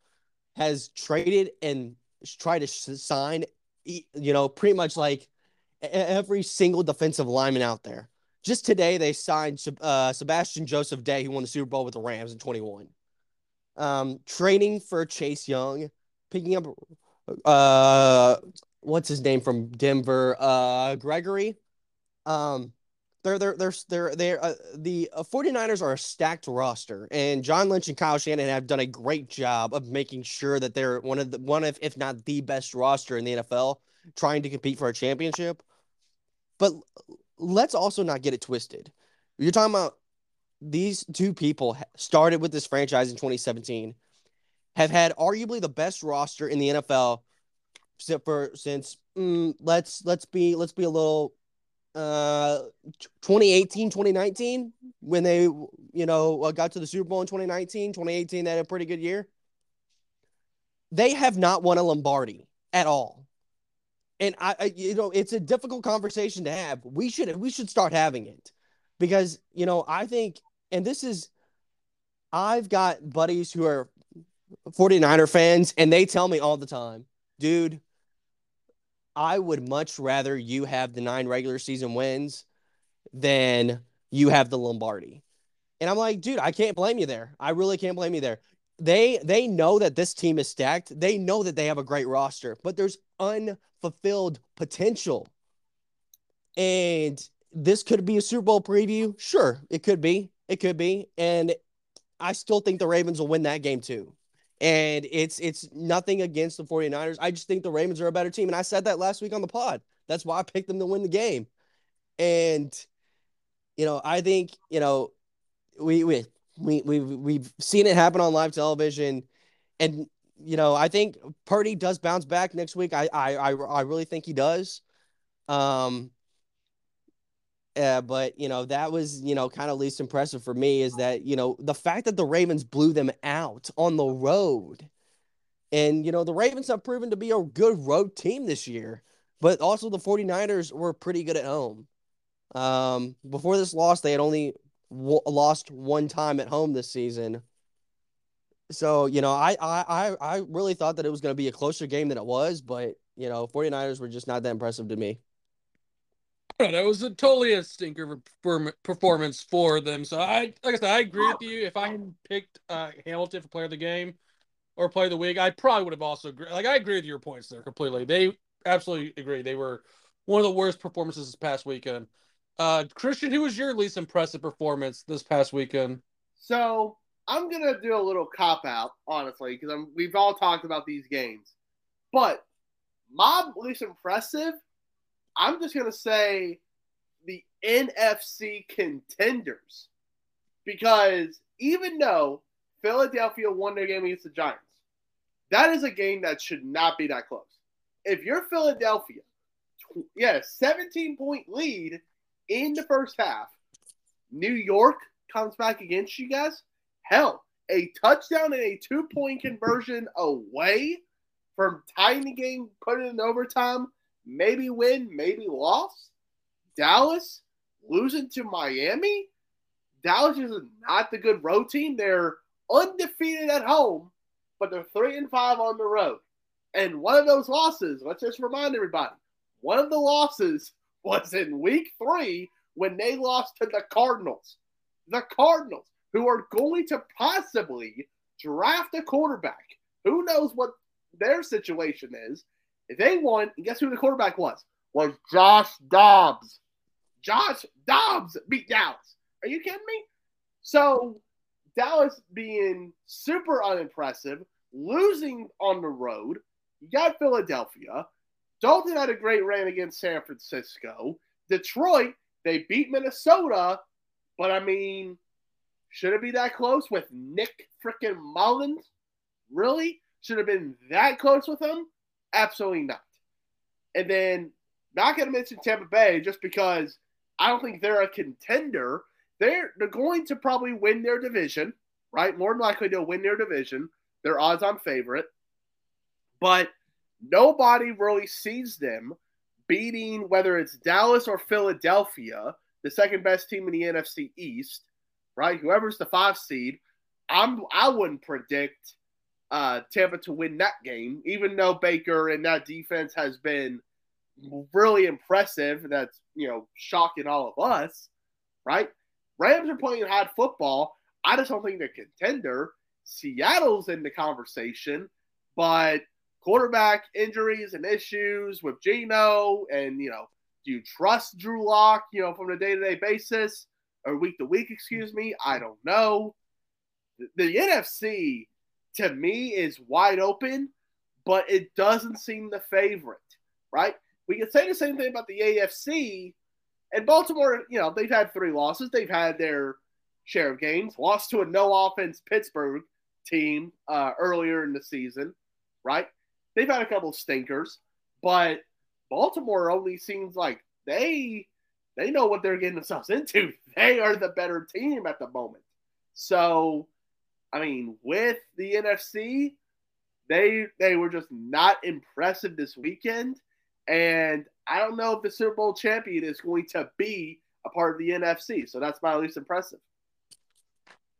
has traded and tried to sign, you know, pretty much like every single defensive lineman out there. Just today, they signed uh, Sebastian Joseph Day, who won the Super Bowl with the Rams in 21. Um, training for Chase Young, picking up, uh, what's his name from Denver? Uh, Gregory. Um, they're they're they're they're they're uh, the uh, 49ers are a stacked roster and John Lynch and Kyle Shanahan have done a great job of making sure that they're one of the one of if not the best roster in the NFL trying to compete for a championship. But let's also not get it twisted. You're talking about these two people started with this franchise in 2017 have had arguably the best roster in the NFL for since mm, let's let's be let's be a little uh 2018 2019 when they you know uh, got to the super bowl in 2019 2018 they had a pretty good year. They have not won a lombardi at all. And I, I you know it's a difficult conversation to have. We should we should start having it because you know i think and this is i've got buddies who are 49er fans, and they tell me all the time, dude, I would much rather you have the nine regular season wins than you have the Lombardi. And I'm like, dude, I can't blame you there. I really can't blame you there. They they know that this team is stacked. They know that they have a great roster, but there's unfulfilled potential. And this could be a Super Bowl preview. Sure, it could be. It could be. And I still think the Ravens will win that game too. And it's it's nothing against the 49ers. I just think the Ravens are a better team. And I said that last week on the pod. That's why I picked them to win the game. And you know, I think, you know, we we we we we've seen it happen on live television. And you know, I think Purdy does bounce back next week. I I I, I really think he does. Um uh, but you know that was you know kind of least impressive for me is that you know the fact that the Ravens blew them out on the road, and you know the Ravens have proven to be a good road team this year, but also the 49ers were pretty good at home. Um, before this loss, they had only w- lost one time at home this season. So you know I I I really thought that it was going to be a closer game than it was, but you know 49ers were just not that impressive to me. That was a totally a stinker performance for them. So I, like I said, I agree with you. If I had picked uh, Hamilton for player of the game or player of the week, I probably would have also like I agree with your points there completely. They absolutely agree. They were one of the worst performances this past weekend. Uh, Christian, who was your least impressive performance this past weekend? So I'm gonna do a little cop out, honestly, because we've all talked about these games, but my least impressive I'm just to say the NFC contenders because even though Philadelphia won their game against the Giants, that is a game that should not be that close. If you're Philadelphia, yeah, 17 point lead in the first half, New York comes back against you guys. Hell, a touchdown and a two point conversion away from tying the game, putting it in overtime maybe win, maybe loss. Dallas losing to Miami. Dallas is not the good road team. They're undefeated at home, but they're three and five on the road. And one of those losses, let's just remind everybody, one of the losses was in week three when they lost to the Cardinals. The Cardinals, who are going to possibly draft a quarterback. Who knows what their situation is? They won, and guess who the quarterback was? Was Josh Dobbs. Josh Dobbs beat Dallas. Are you kidding me? So Dallas being super unimpressive, losing on the road. You got Philadelphia. Dalton had a great run against San Francisco. Detroit, they beat Minnesota, but I mean, should it be that close with Nick freaking Mullens? Really? Should have been that close with him? Absolutely not. And then not going to mention Tampa Bay just because I don't think they're a contender. They're they're going to probably win their division, right? More than likely they'll win their division. They're odds-on favorite, but nobody really sees them beating whether it's Dallas or Philadelphia, the second best team in the NFC East, right? Whoever's the five seed, I'm I wouldn't predict uh, Tampa to win that game, even though Baker and that defense has been really impressive. That's you know shocking all of us, right? Rams are playing hot football. I just don't think they're contender. Seattle's in the conversation, but quarterback injuries and issues with Geno, and you know, do you trust Drew Lock? You know, from a day to day basis or week to week? Excuse me. I don't know. The, the NFC to me is wide open, but it doesn't seem the favorite, right? We can say the same thing about the AFC. And Baltimore, you know, they've had three losses. They've had their share of games. Lost to a no offense Pittsburgh team uh, earlier in the season, right? They've had a couple stinkers, but Baltimore only seems like they they know what they're getting themselves into. They are the better team at the moment. So I mean, with the NFC, they they were just not impressive this weekend, and I don't know if the Super Bowl champion is going to be a part of the NFC. So that's my least impressive.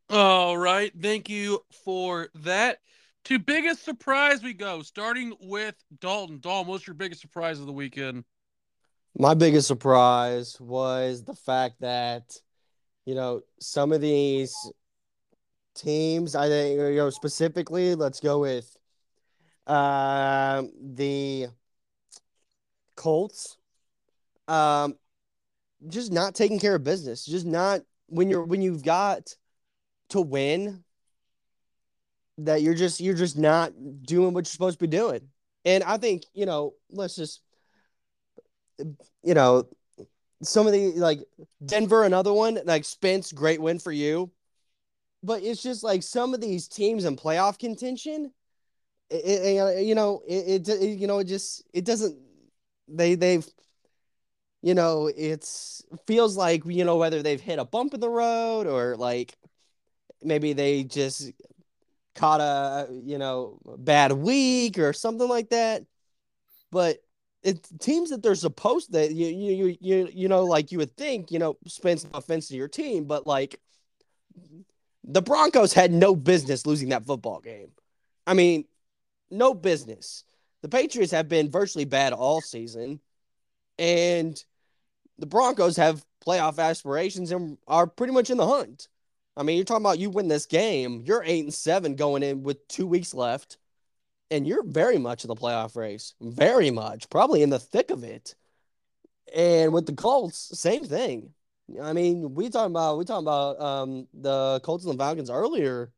All right, thank you for that. To biggest surprise we go, starting with Dalton. Dalton, what's your biggest surprise of the weekend? My biggest surprise was the fact that, you know, some of these teams, I think, you know, specifically, let's go with uh, the Colts. Um, just not taking care of business. Just not when you're when you've got to win that you're just you're just not doing what you're supposed to be doing. And I think, you know, let's just you know, some of the like Denver, another one, like Spence, great win for you. But it's just like some of these teams in playoff contention, it, it, uh, you know, it, it, you know, it just it doesn't. They they've, you know, it's feels like you know whether they've hit a bump in the road or like maybe they just caught a you know bad week or something like that. But it teams that they're supposed that you you you you know like you would think you know Spence no offense to your team, but like the Broncos had no business losing that football game. I mean, no business. The Patriots have been virtually bad all season, and the Broncos have playoff aspirations and are pretty much in the hunt. I mean, you're talking about you win this game, you're eight and seven going in with two weeks left and you're very much in the playoff race, very much, probably in the thick of it. And with the Colts, same thing. I mean, we talking about we talking about um, the Colts and the Falcons earlier.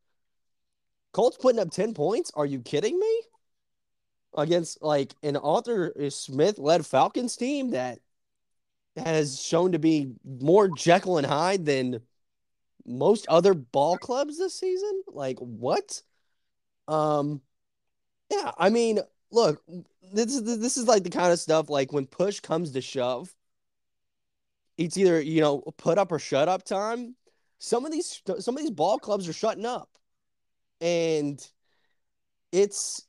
Colts putting up ten points? Are you kidding me? Against like an Arthur Smith led Falcons team that has shown to be more Jekyll and Hyde than most other ball clubs this season. Like what? Um, yeah, I mean, look, this is this is like the kind of stuff like when push comes to shove, it's either you know put up or shut up time. Some of these some of these ball clubs are shutting up, and it's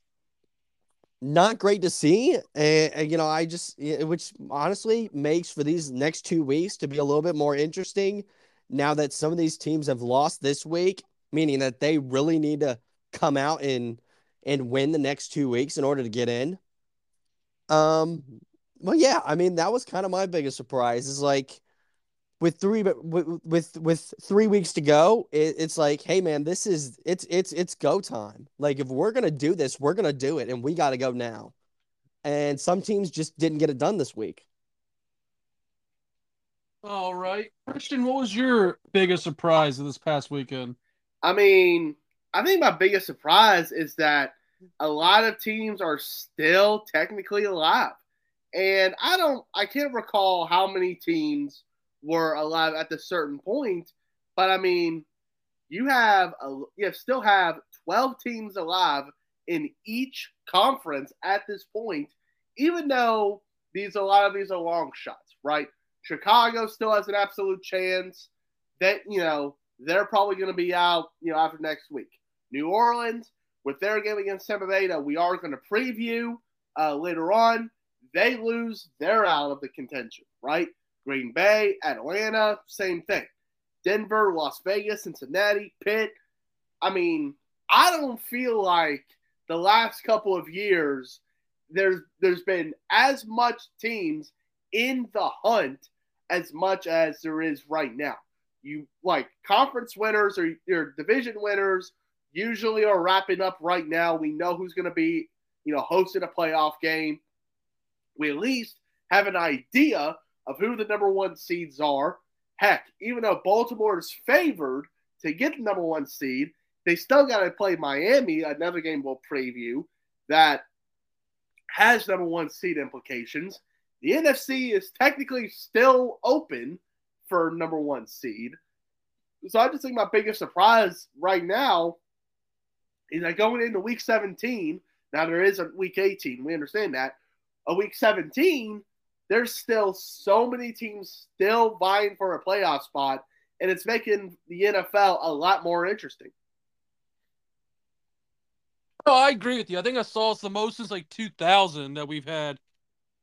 not great to see. And, and, you know, I just which honestly makes for these next two weeks to be a little bit more interesting. Now that some of these teams have lost this week, meaning that they really need to come out and and win the next two weeks in order to get in. Um, well, yeah, I mean that was kind of my biggest surprise. Is like with three, but with with, with three weeks to go, it, it's like, hey man, this is it's it's it's go time. Like if we're gonna do this, we're gonna do it, and we got to go now. And some teams just didn't get it done this week. All right, Christian, what was your biggest surprise of this past weekend? I mean, I think my biggest surprise is that a lot of teams are still technically alive. And I don't, I can't recall how many teams were alive at the certain point, but I mean, you have a, you have still have 12 teams alive in each conference at this point, even though these a lot of these are long shots, right? Chicago still has an absolute chance that you know they're probably going to be out, you know, after next week. New Orleans with their game against Tampa Bay that we are going to preview uh, later on. They lose, they're out of the contention, right? Green Bay, Atlanta, same thing. Denver, Las Vegas, Cincinnati, Pitt. I mean, I don't feel like the last couple of years there's there's been as much teams in the hunt as much as there is right now. You like conference winners or your division winners usually are wrapping up right now. We know who's going to be, you know, hosting a playoff game. We at least have an idea of who the number one seeds are. Heck, even though Baltimore is favored to get the number one seed, they still got to play Miami, another game we'll preview that has number one seed implications. The NFC is technically still open for number one seed. So I just think my biggest surprise right now is that going into week 17, now there is a week 18, we understand that. A week 17, there's still so many teams still vying for a playoff spot, and it's making the NFL a lot more interesting. I agree with you. I think I saw it's the most since like 2000 that we've had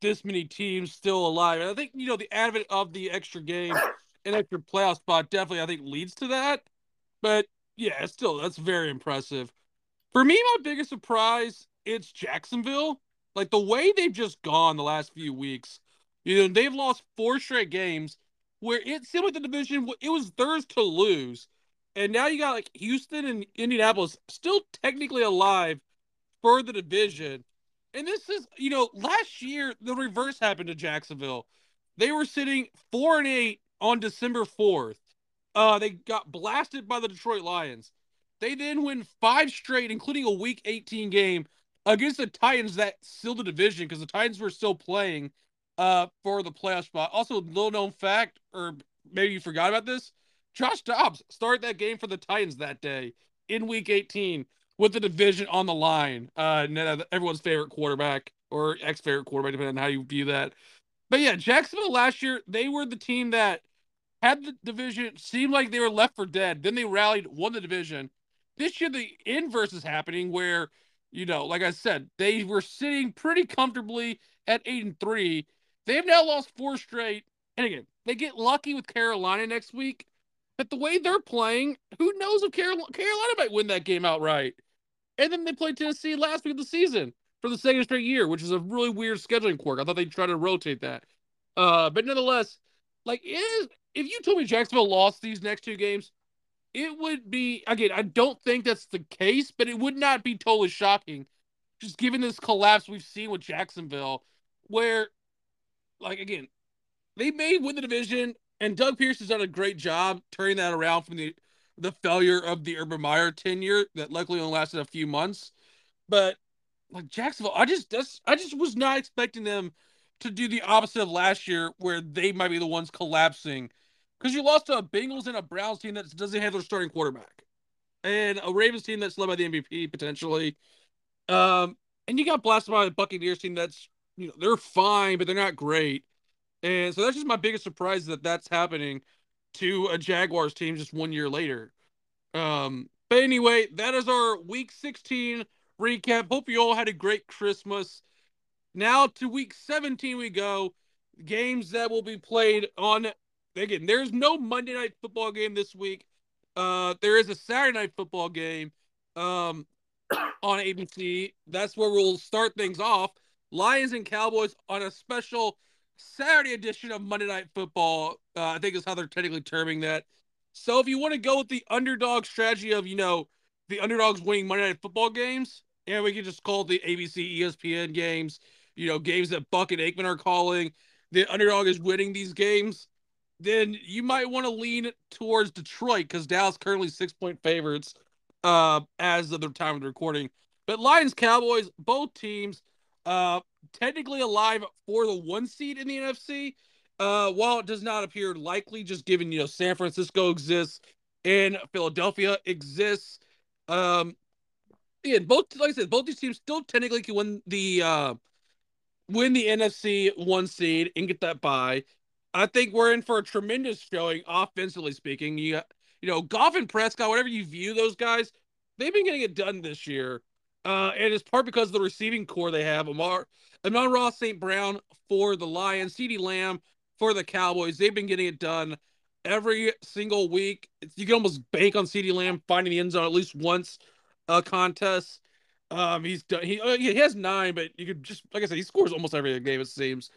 this many teams still alive. And I think, you know, the advent of the extra game and extra playoff spot definitely, I think, leads to that. But yeah, still, that's very impressive. For me, my biggest surprise, it's Jacksonville. Like the way they've just gone the last few weeks. You know, they've lost four straight games where it seemed like the division it was theirs to lose. And now you got like Houston and Indianapolis still technically alive for the division. And this is, you know, last year the reverse happened to Jacksonville. They were sitting four and eight on December 4th. Uh, they got blasted by the Detroit Lions. They then win five straight, including a week 18 game against the Titans that sealed the division because the Titans were still playing uh, for the playoff spot. Also, little known fact, or maybe you forgot about this, Josh Dobbs started that game for the Titans that day in week 18 with the division on the line. Uh, everyone's favorite quarterback or ex favorite quarterback, depending on how you view that. But yeah, Jacksonville last year, they were the team that had the division, seemed like they were left for dead. Then they rallied, won the division. This year, the inverse is happening where, you know, like I said, they were sitting pretty comfortably at eight and three. They've now lost four straight. And again, they get lucky with Carolina next week. But the way they're playing, who knows if Carolina, Carolina might win that game outright. And then they played Tennessee last week of the season for the second straight year, which is a really weird scheduling quirk. I thought they'd try to rotate that. Uh, but nonetheless, like it is if you told me Jacksonville lost these next two games, it would be again, I don't think that's the case, but it would not be totally shocking, just given this collapse we've seen with Jacksonville, where like again, they may win the division, and Doug Pederson has done a great job turning that around from the the failure of the Urban Meyer tenure that luckily only lasted a few months. But like Jacksonville, I just that's I just was not expecting them to do the opposite of last year, where they might be the ones collapsing, because you lost to a Bengals and a Browns team that doesn't have their starting quarterback, and a Ravens team that's led by the MVP potentially, um, and you got blasted by a Buccaneers team that's you know they're fine, but they're not great. And so that's just my biggest surprise that that's happening to a Jaguars team just one year later. Um, but anyway, that is our week 16 recap. Hope you all had a great Christmas. Now to week 17 we go. Games that will be played on again. There's no Monday night football game this week. Uh, there is a Saturday night football game um, on ABC. That's where we'll start things off. Lions and Cowboys on a special Saturday edition of Monday Night Football. Uh, I think is how they're technically terming that. So if you want to go with the underdog strategy of you know the underdogs winning Monday Night Football games, and we can just call the ABC ESPN games. You know, games that Buck and Aikman are calling. The underdog is winning these games. Then you might want to lean towards Detroit because Dallas currently six point favorites uh, as of the time of the recording. But Lions Cowboys, both teams uh, technically alive for the one seed in the NFC. Uh, while it does not appear likely, just given you know San Francisco exists and Philadelphia exists. Um, yeah, both like I said, both these teams still technically can win the uh win the NFC one seed and get that bye. I think we're in for a tremendous showing offensively speaking. You you know, Goff and Prescott, whatever you view those guys, they've been getting it done this year. Uh, and it's part because of the receiving corps they have. Amar Amon-Ra St. Brown for the Lions, CeeDee Lamb for the Cowboys. They've been getting it done every single week. You can almost bank on CeeDee Lamb finding the end zone at least once a contest. Um, he's done. He uh, he has nine, but you could just like I said, he scores almost every game. It seems.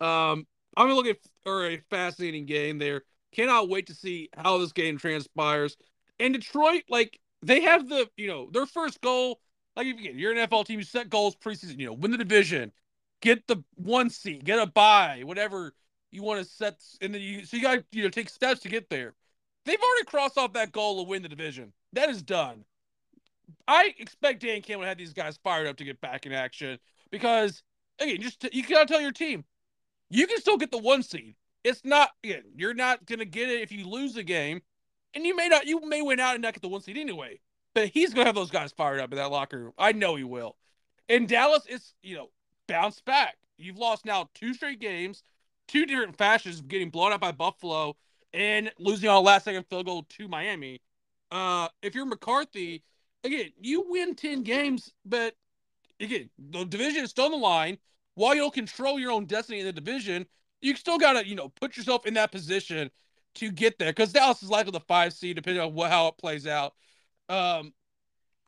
Um, I'm looking for a fascinating game there. Cannot wait to see how this game transpires. And Detroit, like they have the you know their first goal like again, you're an NFL team, you set goals preseason, you know, win the division, get the one seat, get a bye, whatever you want to set, and then you so you got you know take steps to get there. They've already crossed off that goal to win the division. That is done. I expect Dan Campbell to have these guys fired up to get back in action because again, just you gotta tell your team, you can still get the one seed. It's not you're not gonna get it if you lose the game, and you may not, you may win out and not get the one seed anyway. But he's gonna have those guys fired up in that locker room. I know he will. In Dallas, it's you know bounce back. You've lost now two straight games, two different fashions, getting blown out by Buffalo and losing on last second field goal to Miami. Uh, if you're McCarthy, again, you win ten games, but again, the division is still on the line. While you don't control your own destiny in the division, you still gotta you know put yourself in that position to get there because Dallas is likely the five seed, depending on what, how it plays out. Um,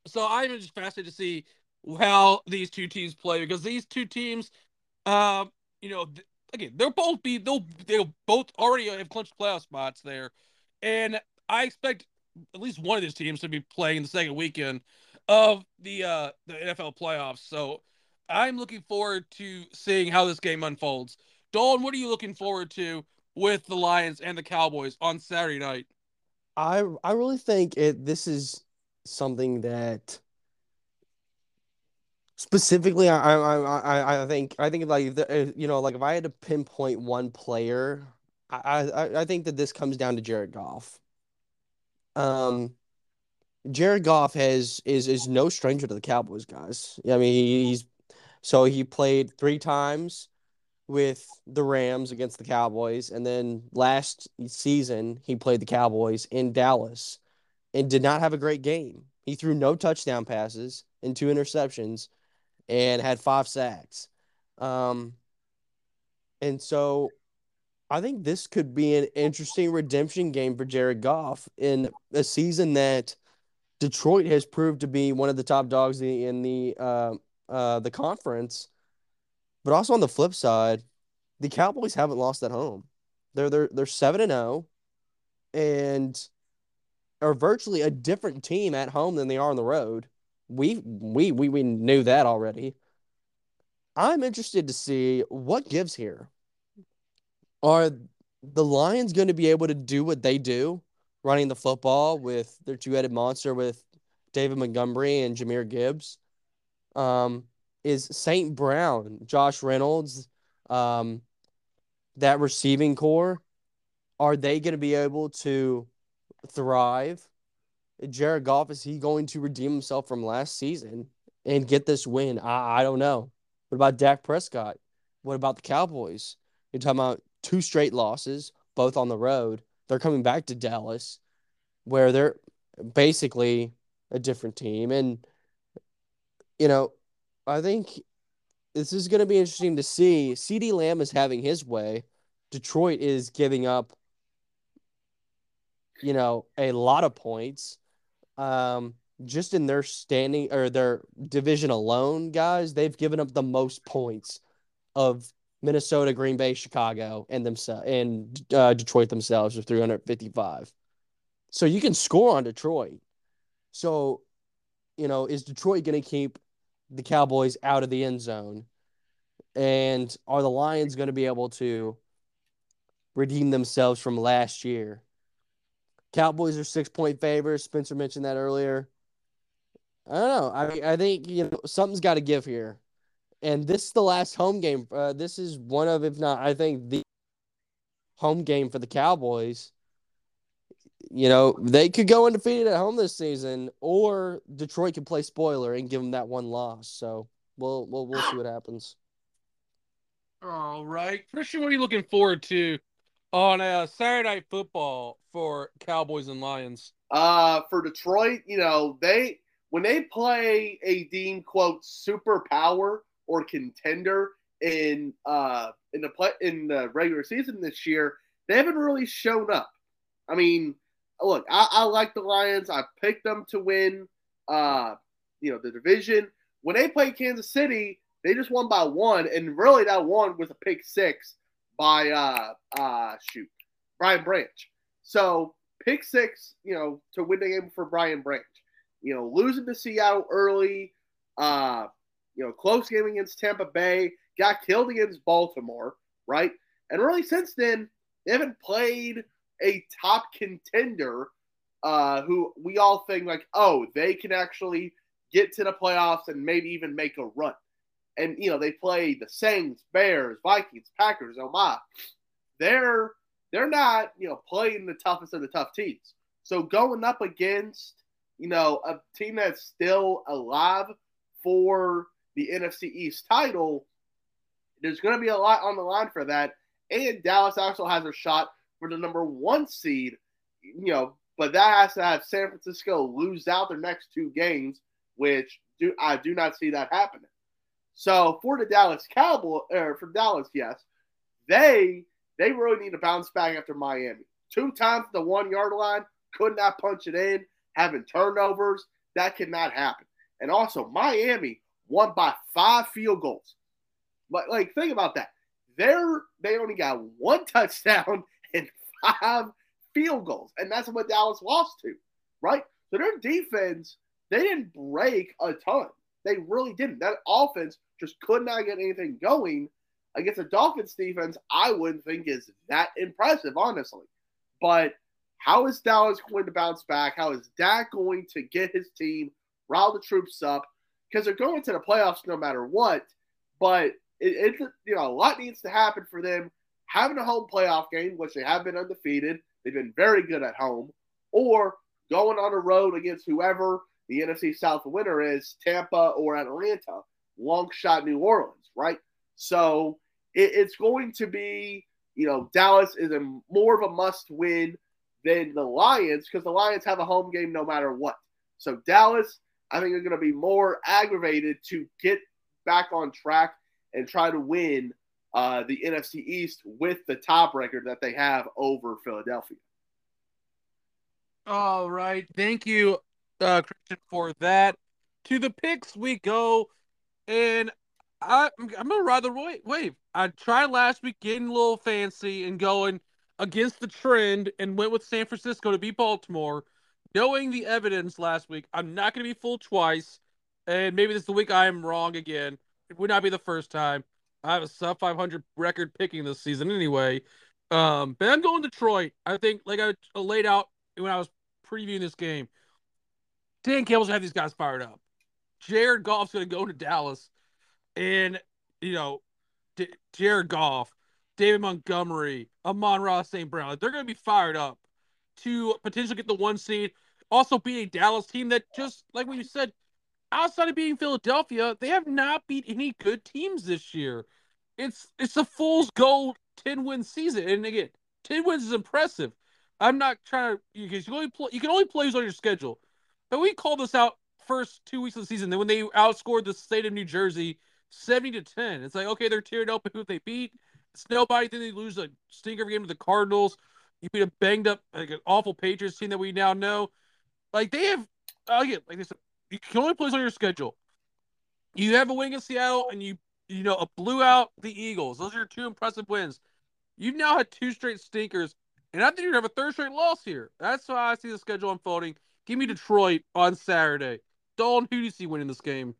So I'm just fascinated to see how these two teams play because these two teams, um, you know, th- again, they'll both be they'll they'll both already have clinched playoff spots there, and I expect at least one of these teams to be playing the second weekend of the uh the NFL playoffs. So I'm looking forward to seeing how this game unfolds. Dalton, what are you looking forward to with the Lions and the Cowboys on Saturday night? I I really think it this is something that specifically I I I I think I think like the, you know like if I had to pinpoint one player I I I think that this comes down to Jared Goff. Um Jared Goff has is is no stranger to the Cowboys guys. I mean he's so he played three times with the Rams against the Cowboys, and then last season he played the Cowboys in Dallas and did not have a great game. He threw no touchdown passes and two interceptions and had five sacks. Um, and so I think this could be an interesting redemption game for Jared Goff in a season that Detroit has proved to be one of the top dogs in the uh, uh, the conference. But also on the flip side, the Cowboys haven't lost at home. They're they're they're seven and zero, oh, and are virtually a different team at home than they are on the road. We we we we knew that already. I'm interested to see what gives here. Are the Lions going to be able to do what they do, running the football with their two-headed monster with David Montgomery and Jahmyr Gibbs? Um, is St. Brown, Josh Reynolds, um, that receiving corps, are they going to be able to thrive? Jared Goff, is he going to redeem himself from last season and get this win? I, I don't know. What about Dak Prescott? What about the Cowboys? You're talking about two straight losses, both on the road. They're coming back to Dallas, where they're basically a different team. And, you know, I think this is going to be interesting to see. CeeDee Lamb is having his way. Detroit is giving up, you know, a lot of points. Um, just in their standing or their division alone, guys, they've given up the most points of Minnesota, Green Bay, Chicago, and themselves and uh, Detroit themselves with 355. So you can score on Detroit. So, you know, is Detroit going to keep the Cowboys out of the end zone? And are the Lions going to be able to redeem themselves from last year? Cowboys are six point favorites. Spencer mentioned that earlier. I don't know. I I think you know something's got to give here, and this is the last home game. Uh, this is one of, if not, I think the home game for the Cowboys. You know, they could go undefeated at home this season, or Detroit could play spoiler and give them that one loss. So we'll we'll we'll see what happens. All right, Christian, what are you looking forward to on uh, Saturday Night Football for Cowboys and Lions? Uh, for Detroit, you know they when they play a deemed quote superpower or contender in uh in the play in the regular season this year, they haven't really shown up. I mean, look, I, I like the Lions. I picked them to win uh you know the division. When they played Kansas City, they just won by one, and really that one was a pick six by uh uh shoot Brian Branch. So pick six, you know, to win the game for Brian Branch. You know, losing to Seattle early, uh, you know, close game against Tampa Bay, got killed against Baltimore, right? And really since then, they haven't played a top contender uh, who we all think like, oh, they can actually get to the playoffs and maybe even make a run. And you know, they play the Saints, Bears, Vikings, Packers, oh my. They're they're not, you know, playing the toughest of the tough teams. So going up against you know, a team that's still alive for the NFC East title, there's going to be a lot on the line for that. And Dallas also has a shot for the number one seed, you know, but that has to have San Francisco lose out their next two games, which do I do not see that happening. So for the Dallas Cowboys, or for Dallas, yes, they they really need to bounce back after Miami. Two times the one yard line, could not punch it in having turnovers. that cannot happen. And also, Miami won by five field goals. But like, think about that. They're they only got one touchdown five field goals, and that's what Dallas lost to, right? So their defense, they didn't break a ton. They really didn't. That offense just could not get anything going against a Dolphins defense. I wouldn't think is that impressive, honestly. But how is Dallas going to bounce back? How is Dak going to get his team, rile the troops up? Because they're going to the playoffs no matter what. But it, it, you know, a lot needs to happen for them having a home playoff game, which they have been undefeated. They've been very good at home, or going on the road against whoever the NFC South winner is, Tampa or Atlanta, long shot New Orleans, right? So it, it's going to be, you know, Dallas is a more of a must win than the Lions because the Lions have a home game no matter what. So Dallas, I think, are going to be more aggravated to get back on track and try to win uh, the NFC East with the top record that they have over Philadelphia. All right. Thank you, uh, Christian, for that. To the picks we go. And I, I'm going to ride the wave. I tried last week getting a little fancy and going against the trend and went with San Francisco to beat Baltimore. Knowing the evidence last week, I'm not going to be fooled twice. And maybe this is the week I am wrong again. It would not be the first time. I have a sub 500 record picking this season anyway. Um, but I'm going Detroit. I think, like I laid out when I was previewing this game, Dan Campbell's gonna have these guys fired up. Jared Goff's going to go to Dallas, and you know, D- Jared Goff, David Montgomery, Amon-Ra St. Brown, like, they're going to be fired up to potentially get the one seed. Also, be a Dallas team that just like what you said, outside of beating Philadelphia, they have not beat any good teams this year. It's it's a fool's gold 10 win season. And again, 10 wins is impressive. I'm not trying to because you can only play you can only play who's on your schedule. But we called this out first two weeks of the season. Then when they outscored the state of New Jersey 70 to 10, it's like okay, they're teared up who they beat. It's nobody. Then they lose a stinker game to the Cardinals. You beat a banged up, like an awful Patriots team that we now know. Like they have, again, like they said, you can only play on your schedule. You have a win in Seattle, and you you know blew out the Eagles. Those are your two impressive wins. You've now had two straight stinkers, and I think you're gonna have a third straight loss here. That's why I see the schedule unfolding. Give me Detroit on Saturday. Dalton, who do you see winning this game?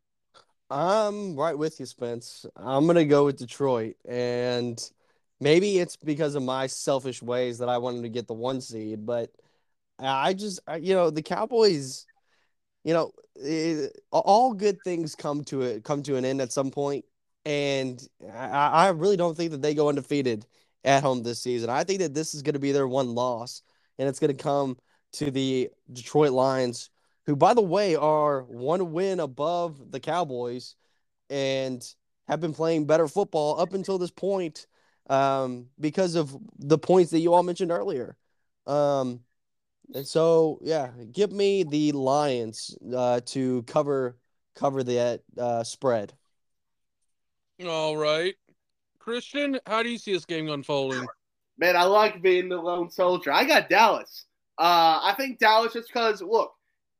I'm right with you, Spence. I'm gonna go with Detroit, and maybe it's because of my selfish ways that I wanted to get the one seed, but I just, you know, the Cowboys you know, it, all good things come to it come to an end at some point, and I, I really don't think that they go undefeated at home this season. I think that this is going to be their one loss, and it's going to come to the Detroit Lions, who, by the way, are one win above the Cowboys, and have been playing better football up until this point um, because of the points that you all mentioned earlier. Um, and so, yeah, give me the Lions uh, to cover cover that uh, spread. All right, Christian, how do you see this game unfolding? Man, I like being the lone soldier. I got Dallas. Uh, I think Dallas just because look,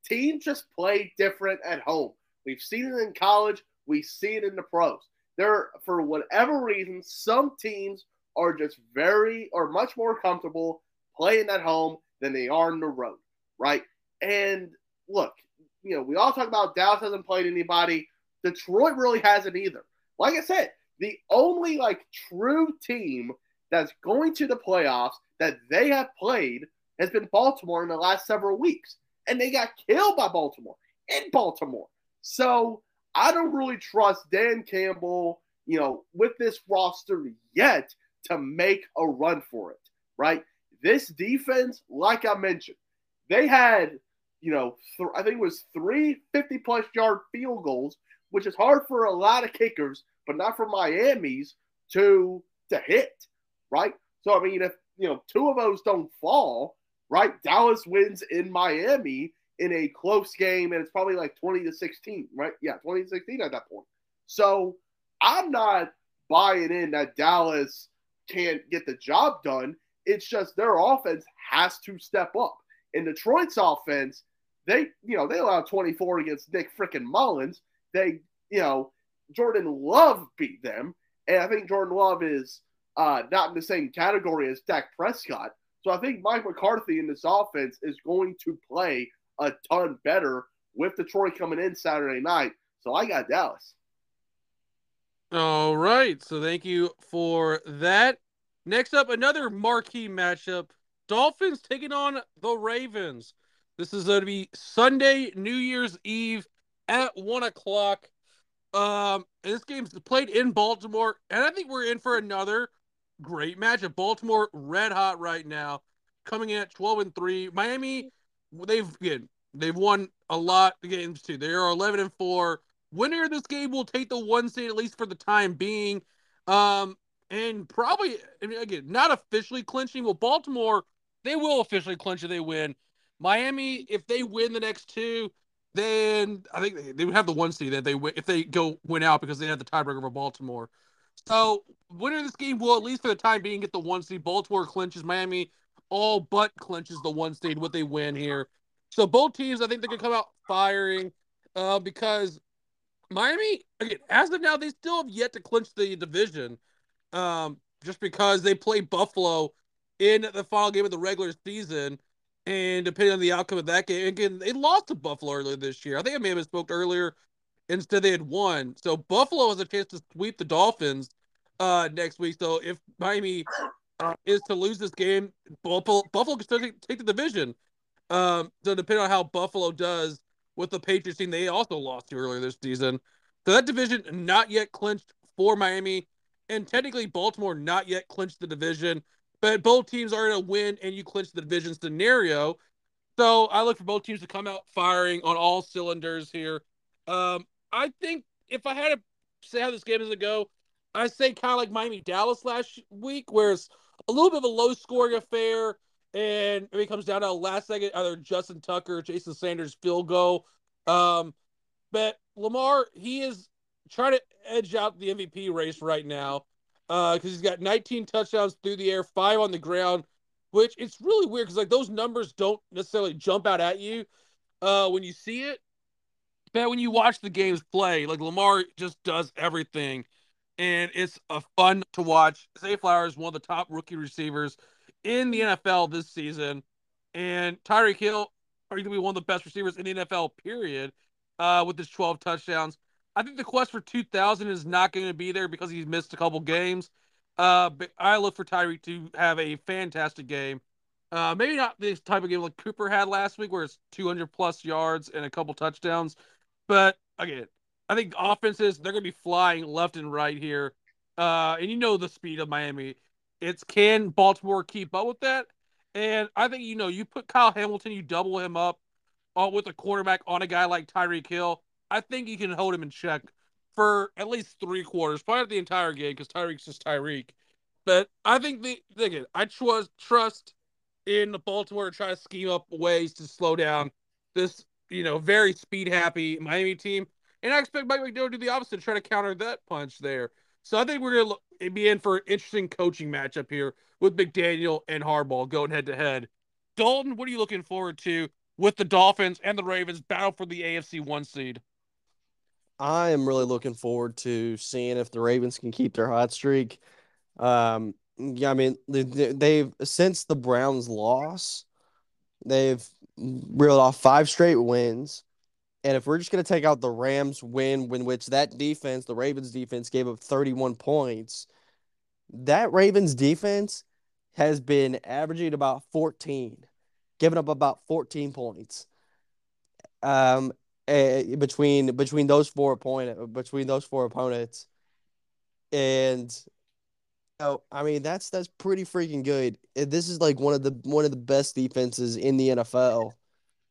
teams just play different at home. We've seen it in college. We see it in the pros. There, for whatever reason, some teams are just very or much more comfortable playing at home than they are on the road, right? And look, you know, we all talk about Dallas hasn't played anybody. Detroit really hasn't either. Like I said, the only like true team that's going to the playoffs that they have played has been Baltimore in the last several weeks. And they got killed by Baltimore in Baltimore. So I don't really trust Dan Campbell, you know, with this roster yet to make a run for it, right? This defense, like I mentioned, they had, you know, th- I think it was three 50 plus yard field goals, which is hard for a lot of kickers, but not for Miami's to to hit, right? So I mean, if you know two of those don't fall, right? Dallas wins in Miami in a close game, and it's probably like 20 to 16, right? Yeah, 20 to 16 at that point. So I'm not buying in that Dallas can't get the job done. It's just their offense has to step up. In Detroit's offense, they, you know, they allowed 24 against Nick freaking Mullens. They, you know, Jordan Love beat them. And I think Jordan Love is uh, not in the same category as Dak Prescott. So I think Mike McCarthy in this offense is going to play a ton better with Detroit coming in Saturday night. So I got Dallas. All right. So thank you for that. Next up, another marquee matchup Dolphins taking on the Ravens. This is going to be Sunday, New Year's Eve at one o'clock. Um, and this game's played in Baltimore, and I think we're in for another great matchup. Baltimore red hot right now, coming in at twelve and three. Miami, they've again they've won a lot of games too. They are eleven and four. Winner of this game will take the one seed at least for the time being. Um, and probably I mean, again not officially clinching. Well, Baltimore they will officially clinch if they win. Miami, if they win the next two, then I think they, they would have the one seed that they if they go win out because they have the tiebreaker for Baltimore. So winner of this game will at least for the time being get the one seed. Baltimore clinches. Miami all but clinches the one seed. What they win here. So both teams, I think they're gonna come out firing, uh, because Miami again as of now they still have yet to clinch the division, um, just because they play Buffalo in the final game of the regular season. And depending on the outcome of that game, again, they lost to Buffalo earlier this year. I think I may have spoke earlier. Instead, they had won. So Buffalo has a chance to sweep the Dolphins uh, next week. So if Miami uh, is to lose this game, Buffalo, Buffalo can still take, take the division. Um, so depending on how Buffalo does with the Patriots team, they also lost to earlier this season. So that division not yet clinched for Miami, and technically Baltimore not yet clinched the division. But both teams are in a win and you clinch the division scenario. So I look for both teams to come out firing on all cylinders here. Um, I think if I had to say how this game is going to go, I say kind of like Miami Dallas last week, where it's a little bit of a low scoring affair, and it comes down to a last second either Justin Tucker, Jason Sanders field goal. Um, but Lamar, he is trying to edge out the MVP race right now because uh, he's got 19 touchdowns through the air, five on the ground, which it's really weird because like those numbers don't necessarily jump out at you uh, when you see it, but when you watch the games play, like Lamar just does everything, and it's a fun to watch. Zay Flowers, one of the top rookie receivers in the NFL this season, and Tyreek Hill, arguably one of the best receivers in the NFL. Period. Uh, with his 12 touchdowns. I think the quest for 2000 is not going to be there because he's missed a couple games. Uh, but I look for Tyreek to have a fantastic game. Uh, maybe not this type of game like Cooper had last week, where it's 200 plus yards and a couple touchdowns. But again, I think offenses they're going to be flying left and right here. Uh, and you know the speed of Miami. It's can Baltimore keep up with that? And I think you know you put Kyle Hamilton, you double him up uh, with a quarterback on a guy like Tyreek Hill. I think you can hold him in check for at least three quarters, probably the entire game because Tyreek's just Tyreek. But I think the again, I trust trust in the Baltimore to try to scheme up ways to slow down this, you know, very speed happy Miami team. And I expect Mike McDaniel to do the opposite, try to counter that punch there. So I think we're gonna look, be in for an interesting coaching matchup here with McDaniel and Harbaugh going head to head. Dalton, what are you looking forward to with the Dolphins and the Ravens battle for the AFC one seed? I am really looking forward to seeing if the Ravens can keep their hot streak. Um, yeah, I mean they, have since the Browns loss, they've reeled off five straight wins. And if we're just going to take out the Rams win, in which that defense, the Ravens defense, gave up 31 points, that Ravens defense has been averaging about 14, giving up about 14 points. Um, between between those four opponent between those four opponents, and oh, I mean that's that's pretty freaking good. This is like one of the one of the best defenses in the NFL,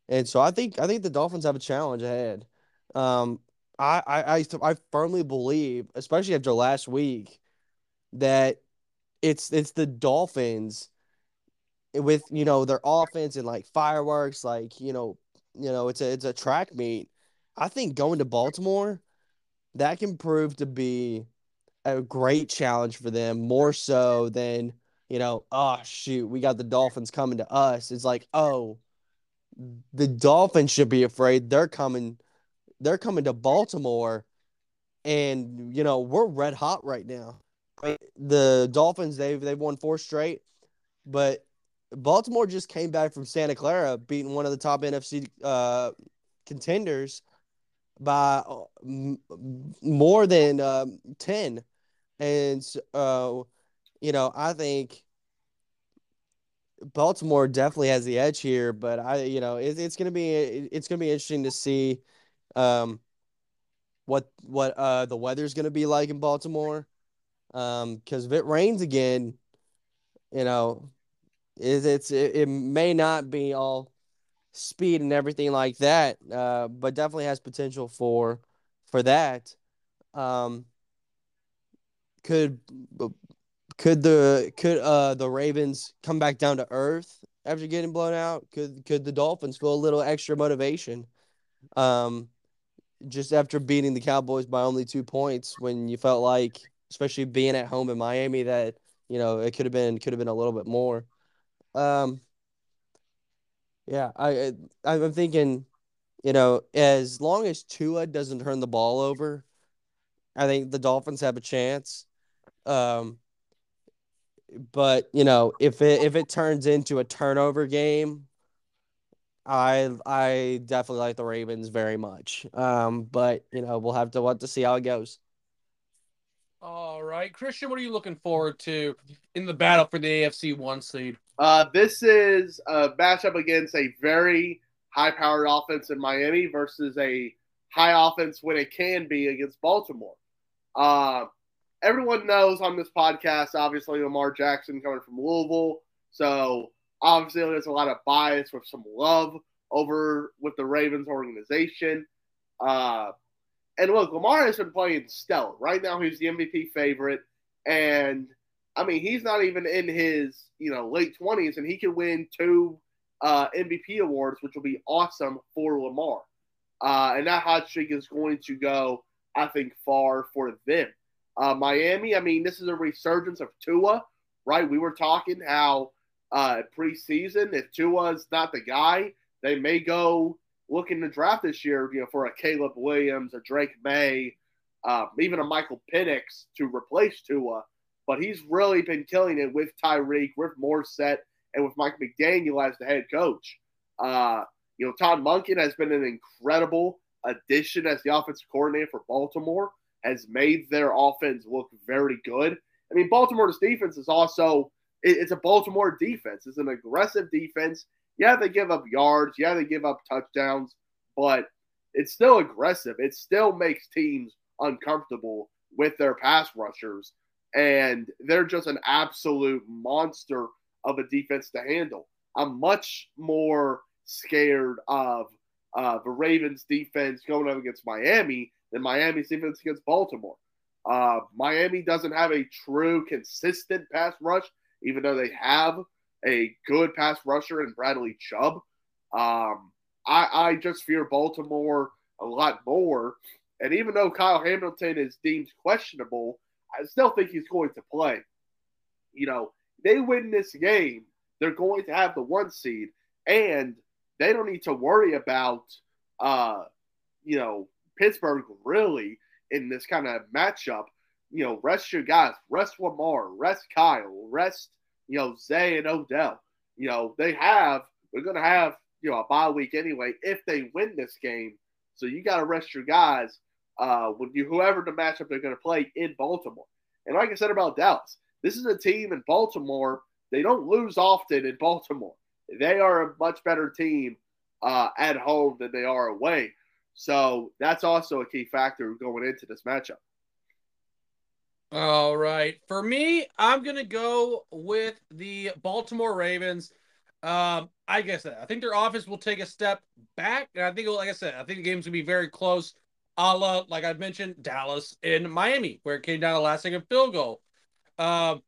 and so I think I think the Dolphins have a challenge ahead. Um, I I I, I firmly believe, especially after last week, that it's it's the Dolphins with you know their offense and like fireworks, like you know you know, it's a it's a track meet. I think going to Baltimore, that can prove to be a great challenge for them, more so than, you know, oh shoot, we got the Dolphins coming to us. It's like, oh, the Dolphins should be afraid. They're coming. They're coming to Baltimore, and you know we're red hot right now. The Dolphins they've they've won four straight, but Baltimore just came back from Santa Clara, beating one of the top NFC uh, contenders by uh, m- more than uh, ten, and uh, you know I think Baltimore definitely has the edge here, but I, you know, it, it's gonna be it's gonna be interesting to see, um, what what uh the weather's gonna be like in Baltimore, um, because if it rains again, you know, is it's it, it may not be all speed and everything like that, uh, but definitely has potential for for that. Um, could could the could uh the Ravens come back down to earth after getting blown out? Could could the Dolphins feel a little extra motivation? Um just after beating the Cowboys by only two points when you felt like, especially being at home in Miami, that you know it could have been could have been a little bit more. Um, yeah, I, I'm thinking, you know, as long as Tua doesn't turn the ball over, I think the Dolphins have a chance. Um, but you know, if it if it turns into a turnover game, I I definitely like the Ravens very much. Um, but you know, we'll have to want to see how it goes. All right, Christian, what are you looking forward to in the battle for the AFC one seed? Uh, this is a matchup against a very high-powered offense in Miami versus a high offense when it can be against Baltimore. Uh, everyone knows on this podcast, obviously, Lamar Jackson coming from Louisville. So obviously, there's a lot of bias with some love over with the Ravens organization. Uh, and look, Lamar has been playing stellar. Right now, he's the MVP favorite. And I mean, he's not even in his you know late twenties, and he can win two uh, MVP awards, which will be awesome for Lamar. Uh, and that hot streak is going to go, I think, far for them. Uh, Miami, I mean, this is a resurgence of Tua, right? We were talking how uh, preseason, if Tua's not the guy, they may go looking to draft this year, you know, for a Caleb Williams, a Drake Maye, uh, even a Michael Penix to replace Tua. But he's really been killing it with Tyreek, with Mostert, and with Mike McDaniel as the head coach. Uh, you know, Todd Monken has been an incredible addition as the offensive coordinator for Baltimore has made their offense look very good. I mean, Baltimore's defense is also it's a Baltimore defense. It's an aggressive defense. Yeah, they give up yards. Yeah, they give up touchdowns, but it's still aggressive. It still makes teams uncomfortable with their pass rushers, and they're just an absolute monster of a defense to handle. I'm much more scared of uh, the Ravens defense going up against Miami than Miami's defense against Baltimore. Uh, Miami doesn't have a true consistent pass rush, even though they have a good pass rusher in Bradley Chubb. Um, I, I just fear Baltimore a lot more. And even though Kyle Hamilton is deemed questionable, I still think he's going to play. You know, they win this game, they're going to have the one seed, and they don't need to worry about, uh, you know, Pittsburgh really in this kind of matchup. You know, rest your guys, rest Lamar, rest Kyle, rest you know Zay and Odell. You know they have they're going to have you know a bye week anyway if they win this game. So you got to rest your guys uh, when you whoever the matchup they're going to play in Baltimore. And like I said about Dallas, this is a team in Baltimore. They don't lose often in Baltimore. They are a much better team uh, at home than they are away. So that's also a key factor going into this matchup. All right. For me, I'm going to go with the Baltimore Ravens. Um, I guess I think their offense will take a step back. And I think, like I said, I think the game's going to be very close, a la, like I mentioned, Dallas and Miami, where it came down to last second field goal. Um,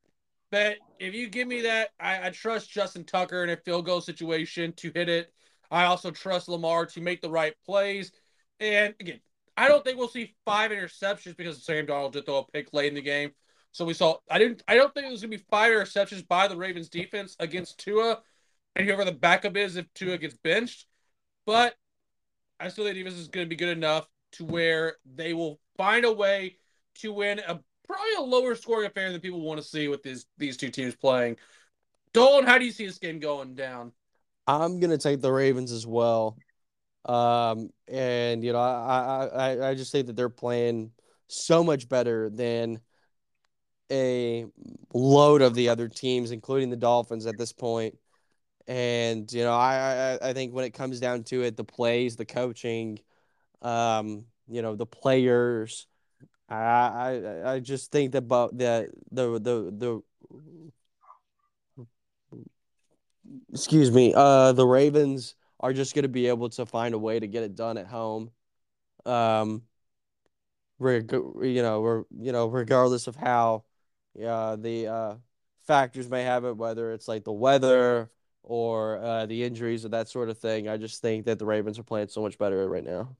but if you give me that, I, I trust Justin Tucker in a field goal situation to hit it. I also trust Lamar to make the right plays. And again, I don't think we'll see five interceptions because Sam Darnold did throw a pick late in the game. So we saw I didn't I don't think it was gonna be five interceptions by the Ravens defense against Tua and whoever the backup is if Tua gets benched. but I still think defense is to be good enough to where they will find a way to win a probably a lower scoring affair than people want to see with these these two teams playing. Dalton, how do you see this game going down? I'm gonna take the Ravens as well. Um, and you know, I, I I just think that they're playing so much better than a load of the other teams, including the Dolphins at this point. And you know, I, I I think when it comes down to it, the plays, the coaching, um, you know, the players, I I I just think that about the the the the excuse me, uh, the Ravens are just going to be able to find a way to get it done at home. Um, reg- you know, we're you know, regardless of how, uh, the uh, factors may have it, whether it's like the weather or uh, the injuries or that sort of thing. I just think that the Ravens are playing so much better right now.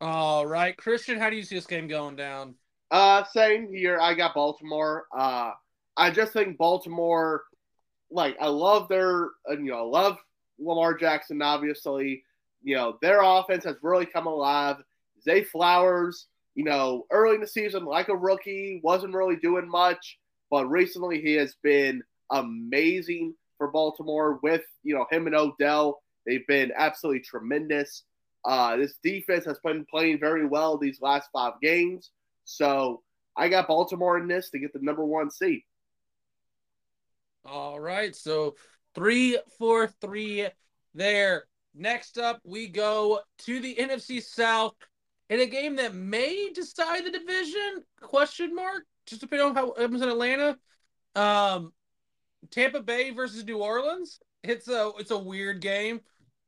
All right, Christian, how do you see this game going down? Uh, same here. I got Baltimore. Uh, I just think Baltimore, like, I love their, you know, I love Lamar Jackson, obviously. You know, their offense has really come alive. Zay Flowers, you know, early in the season, like a rookie, wasn't really doing much, but recently he has been amazing for Baltimore with, you know, him and Odell. They've been absolutely tremendous. Uh, this defense has been playing very well these last five games. So I got Baltimore in this to get the number one seed. All right. So three, four, three there. Next up, we go to the NFC South in a game that may decide the division? Question mark. Just depending on how it was in Atlanta. Um, Tampa Bay versus New Orleans. It's a it's a weird game.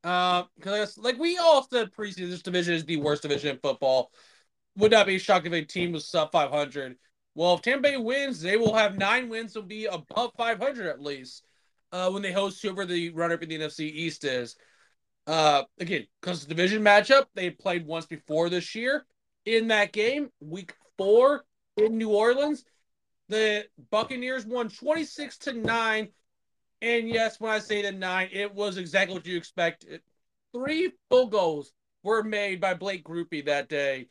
Uh, because like we all said preseason, this division is the worst division in football. Would not be shocked if a team was sub 500. Well, if Tampa Bay wins, they will have nine wins, will be above 500 at least. Uh, when they host whoever the runner-up in the NFC East is. Uh, again, because the division matchup, they played once before this year. In that game, week four in New Orleans, the Buccaneers won 26 to 9. And yes, when I say the nine, it was exactly what you expected. Three field goals were made by Blake Grupe that day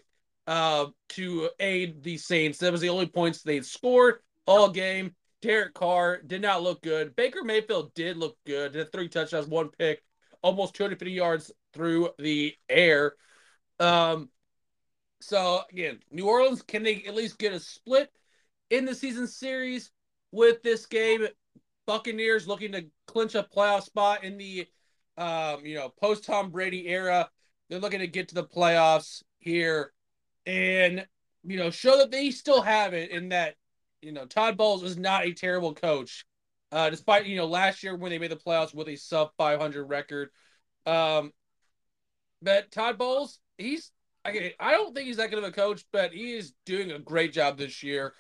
uh, to aid the Saints. That was the only points they scored all game. Derek Carr did not look good. Baker Mayfield did look good. Did three touchdowns, one pick, almost 250 yards through the air. Um, so again, New Orleans can they at least get a split in the season series with this game? Buccaneers looking to clinch a playoff spot in the um, you know post Tom Brady era. They're looking to get to the playoffs here and you know show that they still have it in that you know Todd Bowles was not a terrible coach. Uh, despite you know last year when they made the playoffs with a sub 500 record, um, but Todd Bowles, he's I, I don't think he's that good of a coach, but he is doing a great job this year.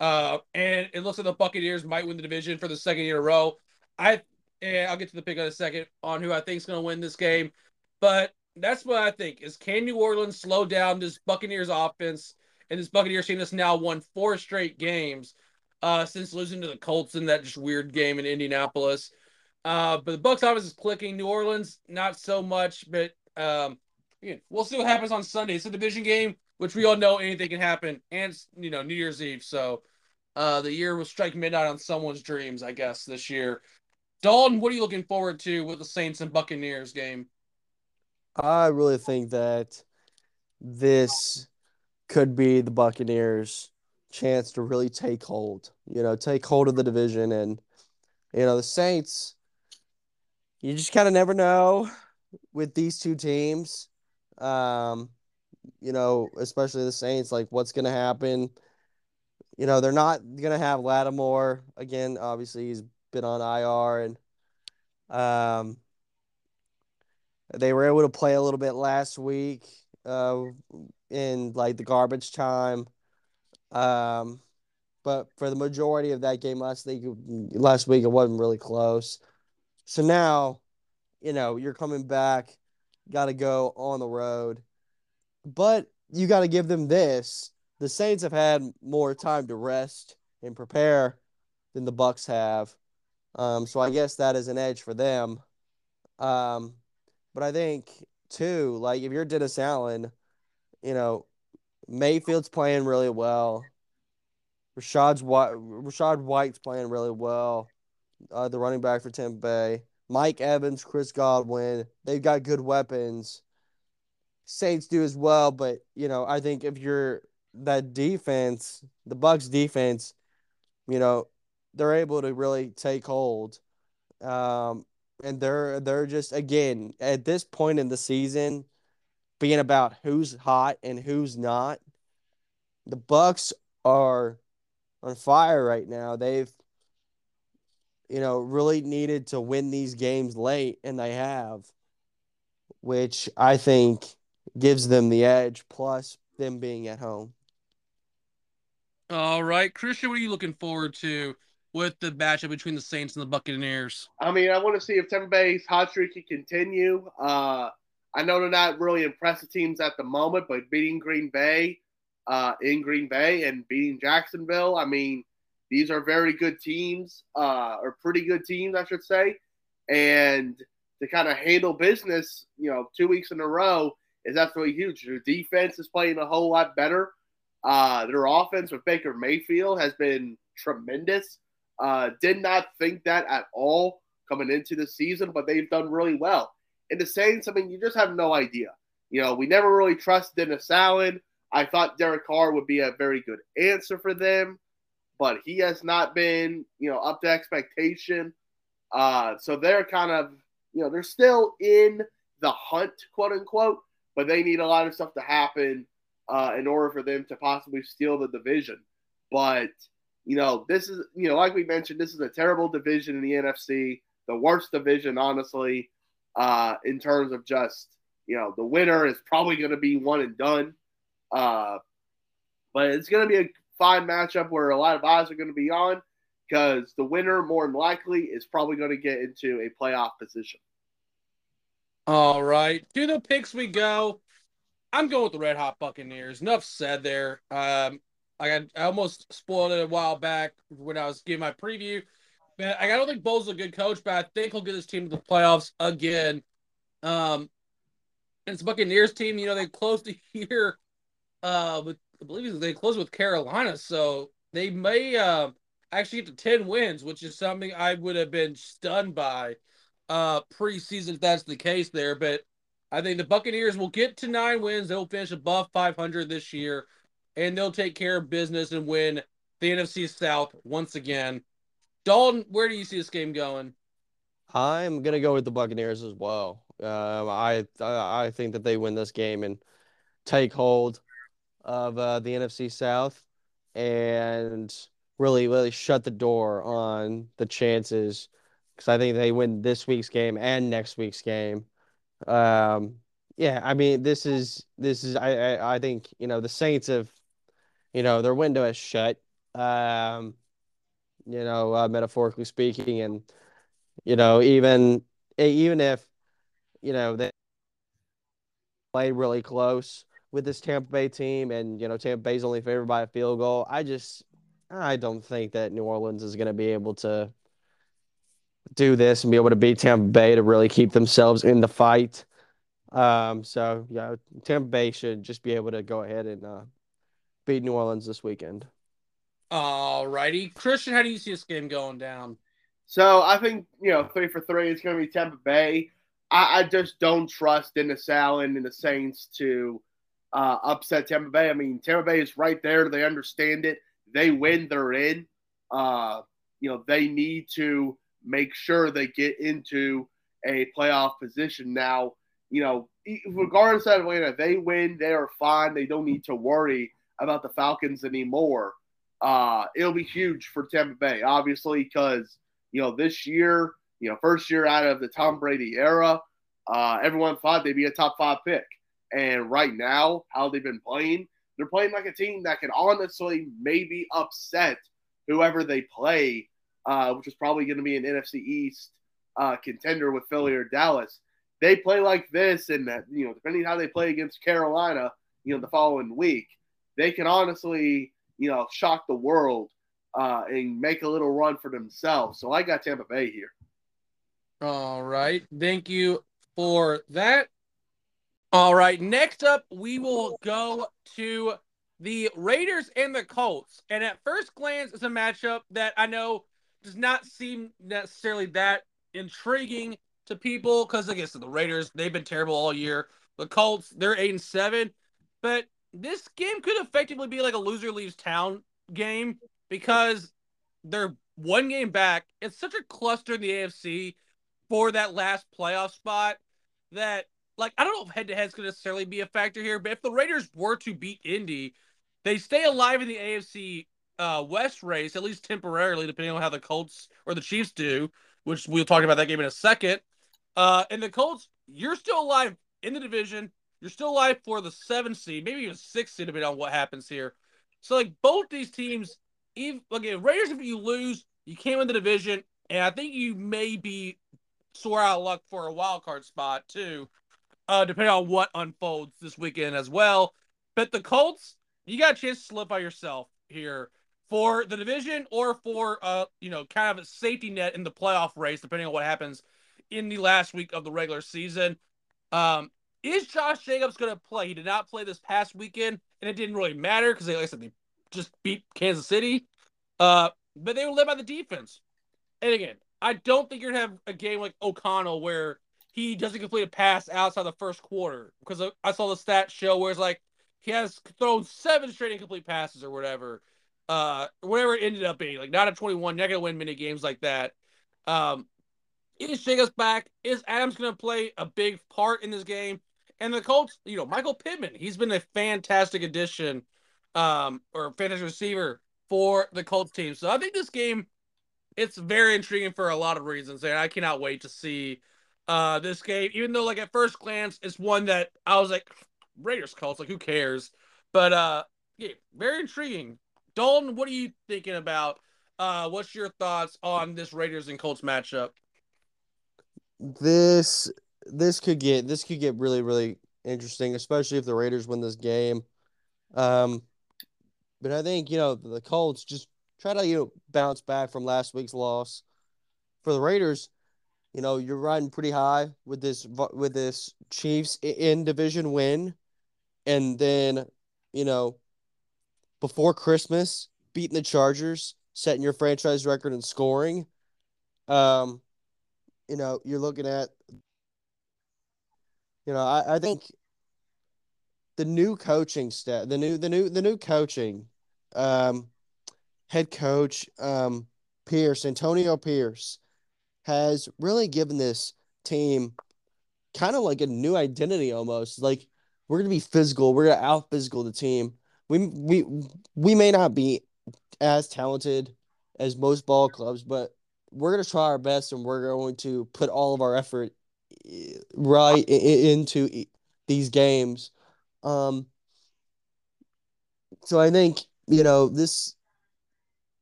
Uh, and it looks like the Buccaneers might win the division for the second year in a row. I, I'll get to the pick in a second on who I think is going to win this game, but that's what I think is can New Orleans slow down this Buccaneers offense and this Buccaneers team that's now won four straight games uh, since losing to the Colts in that just weird game in Indianapolis. Uh, but the Bucs offense is clicking. New Orleans not so much, but um, yeah, we'll see what happens on Sunday. It's a division game, which we all know anything can happen, and you know New Year's Eve. So uh, the year will strike midnight on someone's dreams, I guess, this year. Dalton, what are you looking forward to with the Saints and Buccaneers game? I really think that this could be the Buccaneers' chance to really take hold, you know, take hold of the division. And, you know, the Saints, you just kind of never know with these two teams. Um, you know, especially the Saints, like what's going to happen. You know, they're not going to have Lattimore again. Obviously, he's been on IR and, um, they were able to play a little bit last week uh, in like the garbage time. Um, but for the majority of that game last week, last week it wasn't really close. So now, you know, you're coming back, got to go on the road, but you got to give them this. The Saints have had more time to rest and prepare than the Bucs have. Um, so I guess that is an edge for them. Um, but I think too, like if you're Dennis Allen, you know, Mayfield's playing really well. Rashad's White, Rachaad White's playing really well. Uh, the running back for Tampa Bay. Mike Evans, Chris Godwin, they've got good weapons. Saints do as well, but you know, I think if you're that defense, the Bucs defense, you know, they're able to really take hold. Um, and they're they're just again at this point in the season being about who's hot and who's not. The Bucs are on fire right now. They've you know, really needed to win these games late, and they have, which I think gives them the edge, plus them being at home. All right, Christian, what are you looking forward to with the matchup between the Saints and the Buccaneers? I mean, I want to see if Tampa Bay's hot streak can continue. Uh, I know they're not really impressive teams at the moment, but beating Green Bay uh, in Green Bay and beating Jacksonville, I mean, these are very good teams, uh, or pretty good teams, I should say. And to kind of handle business, you know, two weeks in a row is absolutely huge. Their defense is playing a whole lot better. Uh, their offense with Baker Mayfield has been tremendous. Uh, did not think that at all coming into the season, but they've done really well. And the Saints, I mean, you just have no idea. You know, we never really trust Dennis Allen. I thought Derek Carr would be a very good answer for them but he has not been, you know, up to expectation. Uh, so they're kind of, you know, they're still in the hunt, quote unquote, but they need a lot of stuff to happen uh, in order for them to possibly steal the division. But, you know, this is, you know, like we mentioned, this is a terrible division in the NFC, the worst division, honestly, uh, in terms of just, you know, the winner is probably going to be one and done. Uh, but it's going to be a fine matchup where a lot of eyes are going to be on because the winner, more than likely, is probably going to get into a playoff position. All right, to the picks we go. I'm going with the Red Hot Buccaneers. Enough said there. Um, I I almost spoiled it a while back when I was giving my preview. Man, I don't think Bowles is a good coach, but I think he'll get his team to the playoffs again. Um, and it's Buccaneers team. You know they closed the year uh, with I believe they close with Carolina, so they may uh, actually get to ten wins, which is something I would have been stunned by uh, preseason if that's the case there. But I think the Buccaneers will get to nine wins. They'll finish above 500 this year, and they'll take care of business and win the NFC South once again. Dalton, where do you see this game going? I'm gonna go with the Buccaneers as well. Um, I I think that they win this game and take hold of uh, the NFC South and really, really shut the door on the chances because I think they win this week's game and next week's game. Um, yeah, I mean, this is this is I, I I think you know the Saints have, you know, their window is shut. Um, you know, uh, metaphorically speaking, and you know, even even if you know they play really close, with this Tampa Bay team, and you know Tampa Bay's only favored by a field goal. I just I don't think that New Orleans is going to be able to do this and be able to beat Tampa Bay to really keep themselves in the fight. Um, so yeah, Tampa Bay should just be able to go ahead and uh, beat New Orleans this weekend. All righty, Christian, how do you see this game going down? So I think you know three for three is going to be Tampa Bay. I, I just don't trust Dennis Allen and the Saints to uh, upset Tampa Bay. I mean, Tampa Bay is right there. They understand it. They win, they're in. Uh, you know, they need to make sure they get into a playoff position now. You know, regardless of Atlanta, they win, they are fine. They don't need to worry about the Falcons anymore. Uh, it'll be huge for Tampa Bay, obviously, because you know this year, you know, first year out of the Tom Brady era, uh, everyone thought they'd be a top five pick. And right now, how they've been playing, they're playing like a team that can honestly maybe upset whoever they play, uh, which is probably going to be an NFC East uh, contender with Philly or Dallas. They play like this, and that you know, depending how they play against Carolina, you know, the following week, they can honestly, you know, shock the world uh, and make a little run for themselves. So I got Tampa Bay here. All right, thank you for that. All right, next up, we will go to the Raiders and the Colts. And at first glance, it's a matchup that I know does not seem necessarily that intriguing to people because, I said, the Raiders, they've been terrible all year. The Colts, they're 8 and 7. But this game could effectively be like a loser leaves town game because they're one game back. It's such a cluster in the AFC for that last playoff spot that like I don't know if head to head is to necessarily be a factor here, but if the Raiders were to beat Indy, they stay alive in the AFC uh, West race at least temporarily, depending on how the Colts or the Chiefs do, which we'll talk about that game in a second. Uh, and the Colts, you're still alive in the division. You're still alive for the seven seed, maybe even six seed, depending on what happens here. So like both these teams, even okay, Raiders, if you lose, you can't win the division, and I think you may be sore out of luck for a wild card spot too, uh, depending on what unfolds this weekend as well. But the Colts, you got a chance to slip by yourself here for the division or for uh, you know, kind of a safety net in the playoff race, depending on what happens in the last week of the regular season. Um, is Josh Jacobs going to play? He did not play this past weekend, and it didn't really matter because, like I said, they just beat Kansas City. Uh, but they were led by the defense. And again, I don't think you're gonna have a game like O'Connell where he doesn't complete a pass outside the first quarter because I saw the stat show where it's like he has thrown seven straight incomplete passes or whatever, uh, whatever it ended up being. Like not a 21, not gonna win many games like that. Um, is Jacobs back? Is Adams gonna play a big part in this game? And the Colts, you know, Michael Pittman, he's been a fantastic addition, um, or fantasy receiver for the Colts team. So I think this game, it's very intriguing for a lot of reasons, and I cannot wait to see uh this game. Even though, like at first glance, it's one that I was like, Raiders Colts, like who cares? But uh, yeah, very intriguing. Dalton, what are you thinking about? Uh, what's your thoughts on this Raiders and Colts matchup? This this could get this could get really really interesting, especially if the Raiders win this game. Um, but I think you know the Colts just try to you know bounce back from last week's loss. For the Raiders, you know you're riding pretty high with this with this Chiefs in division win, and then you know before Christmas beating the Chargers, setting your franchise record in scoring. Um, you know you're looking at you know, I, I think the new coaching staff, the new the new the new coaching, um, head coach, um, Pierce, Antonio Pierce, has really given this team kind of like a new identity almost. Like we're gonna be physical, we're gonna out physical the team. We we we may not be as talented as most ball clubs, but we're gonna try our best and we're going to put all of our effort right into these games. Um, so I think you know this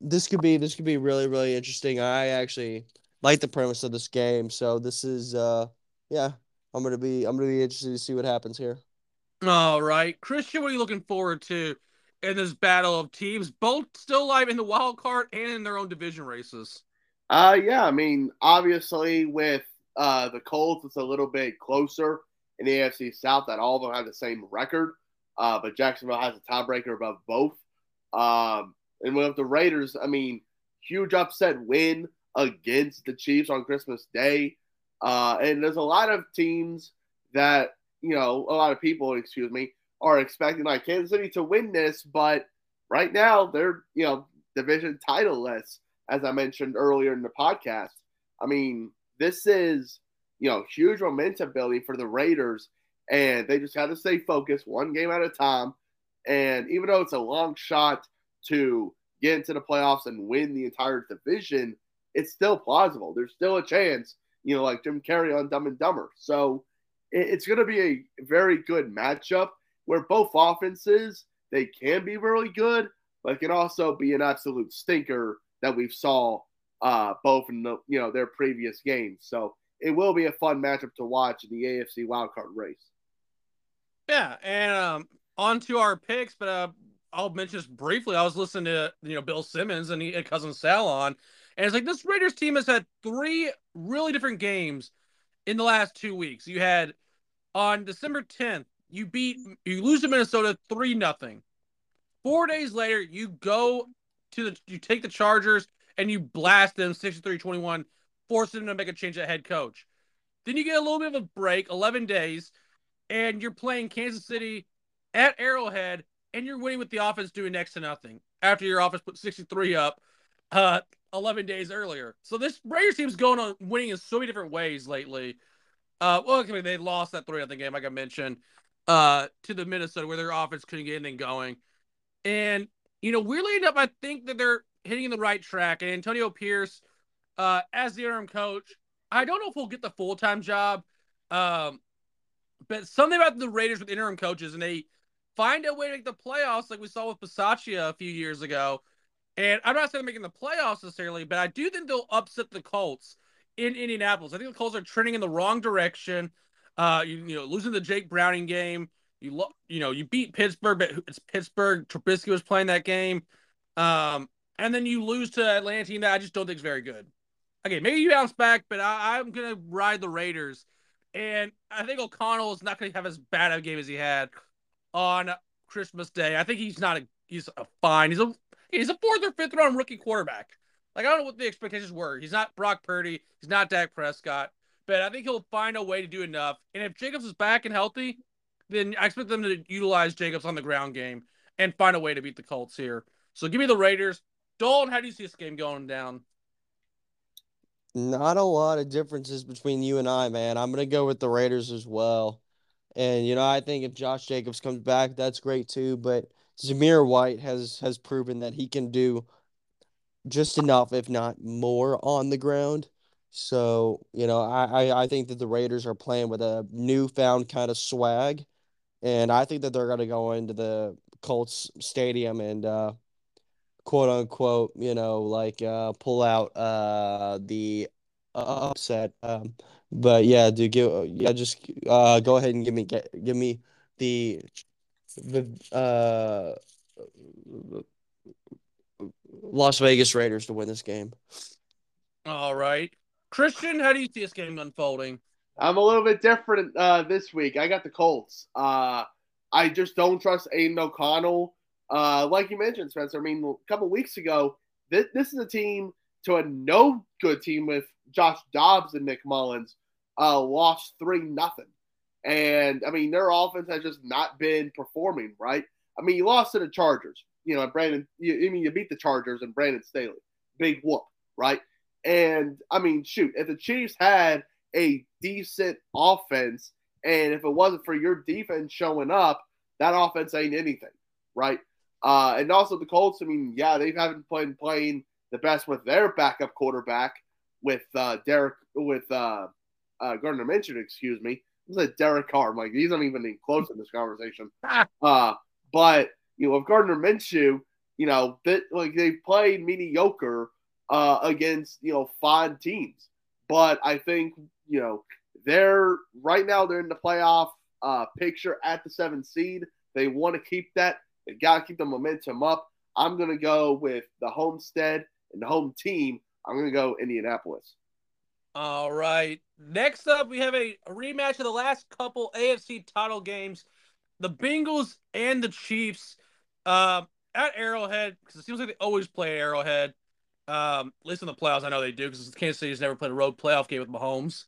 this could be this could be really really interesting. I actually like the premise of this game, so this is uh yeah, I'm gonna be I'm gonna be interested to see what happens here. All right, Christian, what are you looking forward to in this battle of teams, both still alive in the wild card and in their own division races? Uh, yeah, I mean, obviously with uh, the Colts, it's a little bit closer in the AFC South that all of them have the same record, uh, but Jacksonville has a tiebreaker above both. Um, and with the Raiders, I mean, huge upset win against the Chiefs on Christmas Day. Uh, and there's a lot of teams that, you know, a lot of people, excuse me, are expecting like Kansas City to win this, but right now they're, you know, division titleless, as I mentioned earlier in the podcast. I mean, this is, you know, huge momentum building for the Raiders, and they just got to stay focused one game at a time. And even though it's a long shot to get into the playoffs and win the entire division, it's still plausible. There's still a chance, you know, like Jim Carrey on Dumb and Dumber. So it's going to be a very good matchup where both offenses they can be really good, but can also be an absolute stinker that we've saw uh, both in the you know their previous games. So it will be a fun matchup to watch in the AFC wildcard race. Yeah, and um, on to our picks, but uh, I'll mention just briefly. I was listening to you know Bill Simmons and he cousin Sal on, and it's like this Raiders team has had three really different games in the last two weeks. You had on December 10th, you beat you lose to Minnesota three nothing. Four days later, you go to the you take the Chargers and you blast them 63-21, forcing them to make a change at head coach. Then you get a little bit of a break, 11 days, and you're playing Kansas City at Arrowhead, and you're winning with the offense doing next to nothing after your offense put 63 up uh, 11 days earlier. So this Raiders team's going on winning in so many different ways lately. Uh, well, I mean, they lost that 3 nothing game, like I mentioned, uh, to the Minnesota, where their offense couldn't get anything going. And, you know, weirdly enough, I think that they're hitting the right track. And Antonio Pierce, uh, as the interim coach, I don't know if we'll get the full time job. Um, but something about the Raiders with interim coaches, and they find a way to make the playoffs, like we saw with Bisaccia a few years ago. And I'm not saying they're making the playoffs necessarily, but I do think they'll upset the Colts in Indianapolis. I think the Colts are trending in the wrong direction. Uh, you, you know, losing the Jake Browning game. You lo- you know, you beat Pittsburgh, but it's Pittsburgh. Trubisky was playing that game. Um, and then you lose to Atlanta team that I just don't think is very good. Okay, maybe you bounce back, but I, I'm gonna ride the Raiders. And I think O'Connell is not gonna have as bad a game as he had on Christmas Day. I think he's not a he's a fine. He's a he's a fourth or fifth round rookie quarterback. Like I don't know what the expectations were. He's not Brock Purdy. He's not Dak Prescott. But I think he'll find a way to do enough. And if Jacobs is back and healthy, then I expect them to utilize Jacobs on the ground game and find a way to beat the Colts here. So give me the Raiders. Dalton, how do you see this game going down? Not a lot of differences between you and I, man. I'm gonna go with the Raiders as well. And you know, I think if Josh Jacobs comes back, that's great too. But Zamir White has has proven that he can do just enough, if not more, on the ground. So you know, I I, I think that the Raiders are playing with a newfound kind of swag, and I think that they're gonna go into the Colts stadium and uh, quote unquote, you know, like uh, pull out uh, the upset. Um, but yeah, do give yeah, just uh, go ahead and give me get give me the the uh Las Vegas Raiders to win this game. All right, Christian, how do you see this game unfolding? I'm a little bit different uh, this week. I got the Colts. Uh, I just don't trust Aidan O'Connell. Uh, like you mentioned, Spencer. I mean, a couple weeks ago, this, this is a team to a no good team with Josh Dobbs and Nick Mullens uh, lost three nothing. And I mean, their offense has just not been performing right. I mean, you lost to the Chargers. You know, Brandon. You, I mean, you beat the Chargers and Brandon Staley. Big whoop, right? And I mean, shoot, if the Chiefs had a decent offense, and if it wasn't for your defense showing up, that offense ain't anything, right? Uh, and also the Colts. I mean, yeah, they haven't been playing the best with their backup quarterback with uh, Derek with uh, uh, Gardner Minshew. Excuse me. This is Derek Carr. I'm like he's not even close in this conversation. Uh, but you know, if Gardner Minshew, you know, that like they played mediocre uh, against you know fine teams. But I think you know they're right now they're in the playoff uh, picture at the seventh seed. They want to keep that. They got to keep the momentum up. I'm going to go with the homestead and the home team. I'm going to go Indianapolis. All right. Next up, we have a, rematch of the last couple AFC title games. The Bengals and the Chiefs uh, at Arrowhead, because it seems like they always play Arrowhead. Um, at least in the playoffs, I know they do, because Kansas City has never played a road playoff game with Mahomes.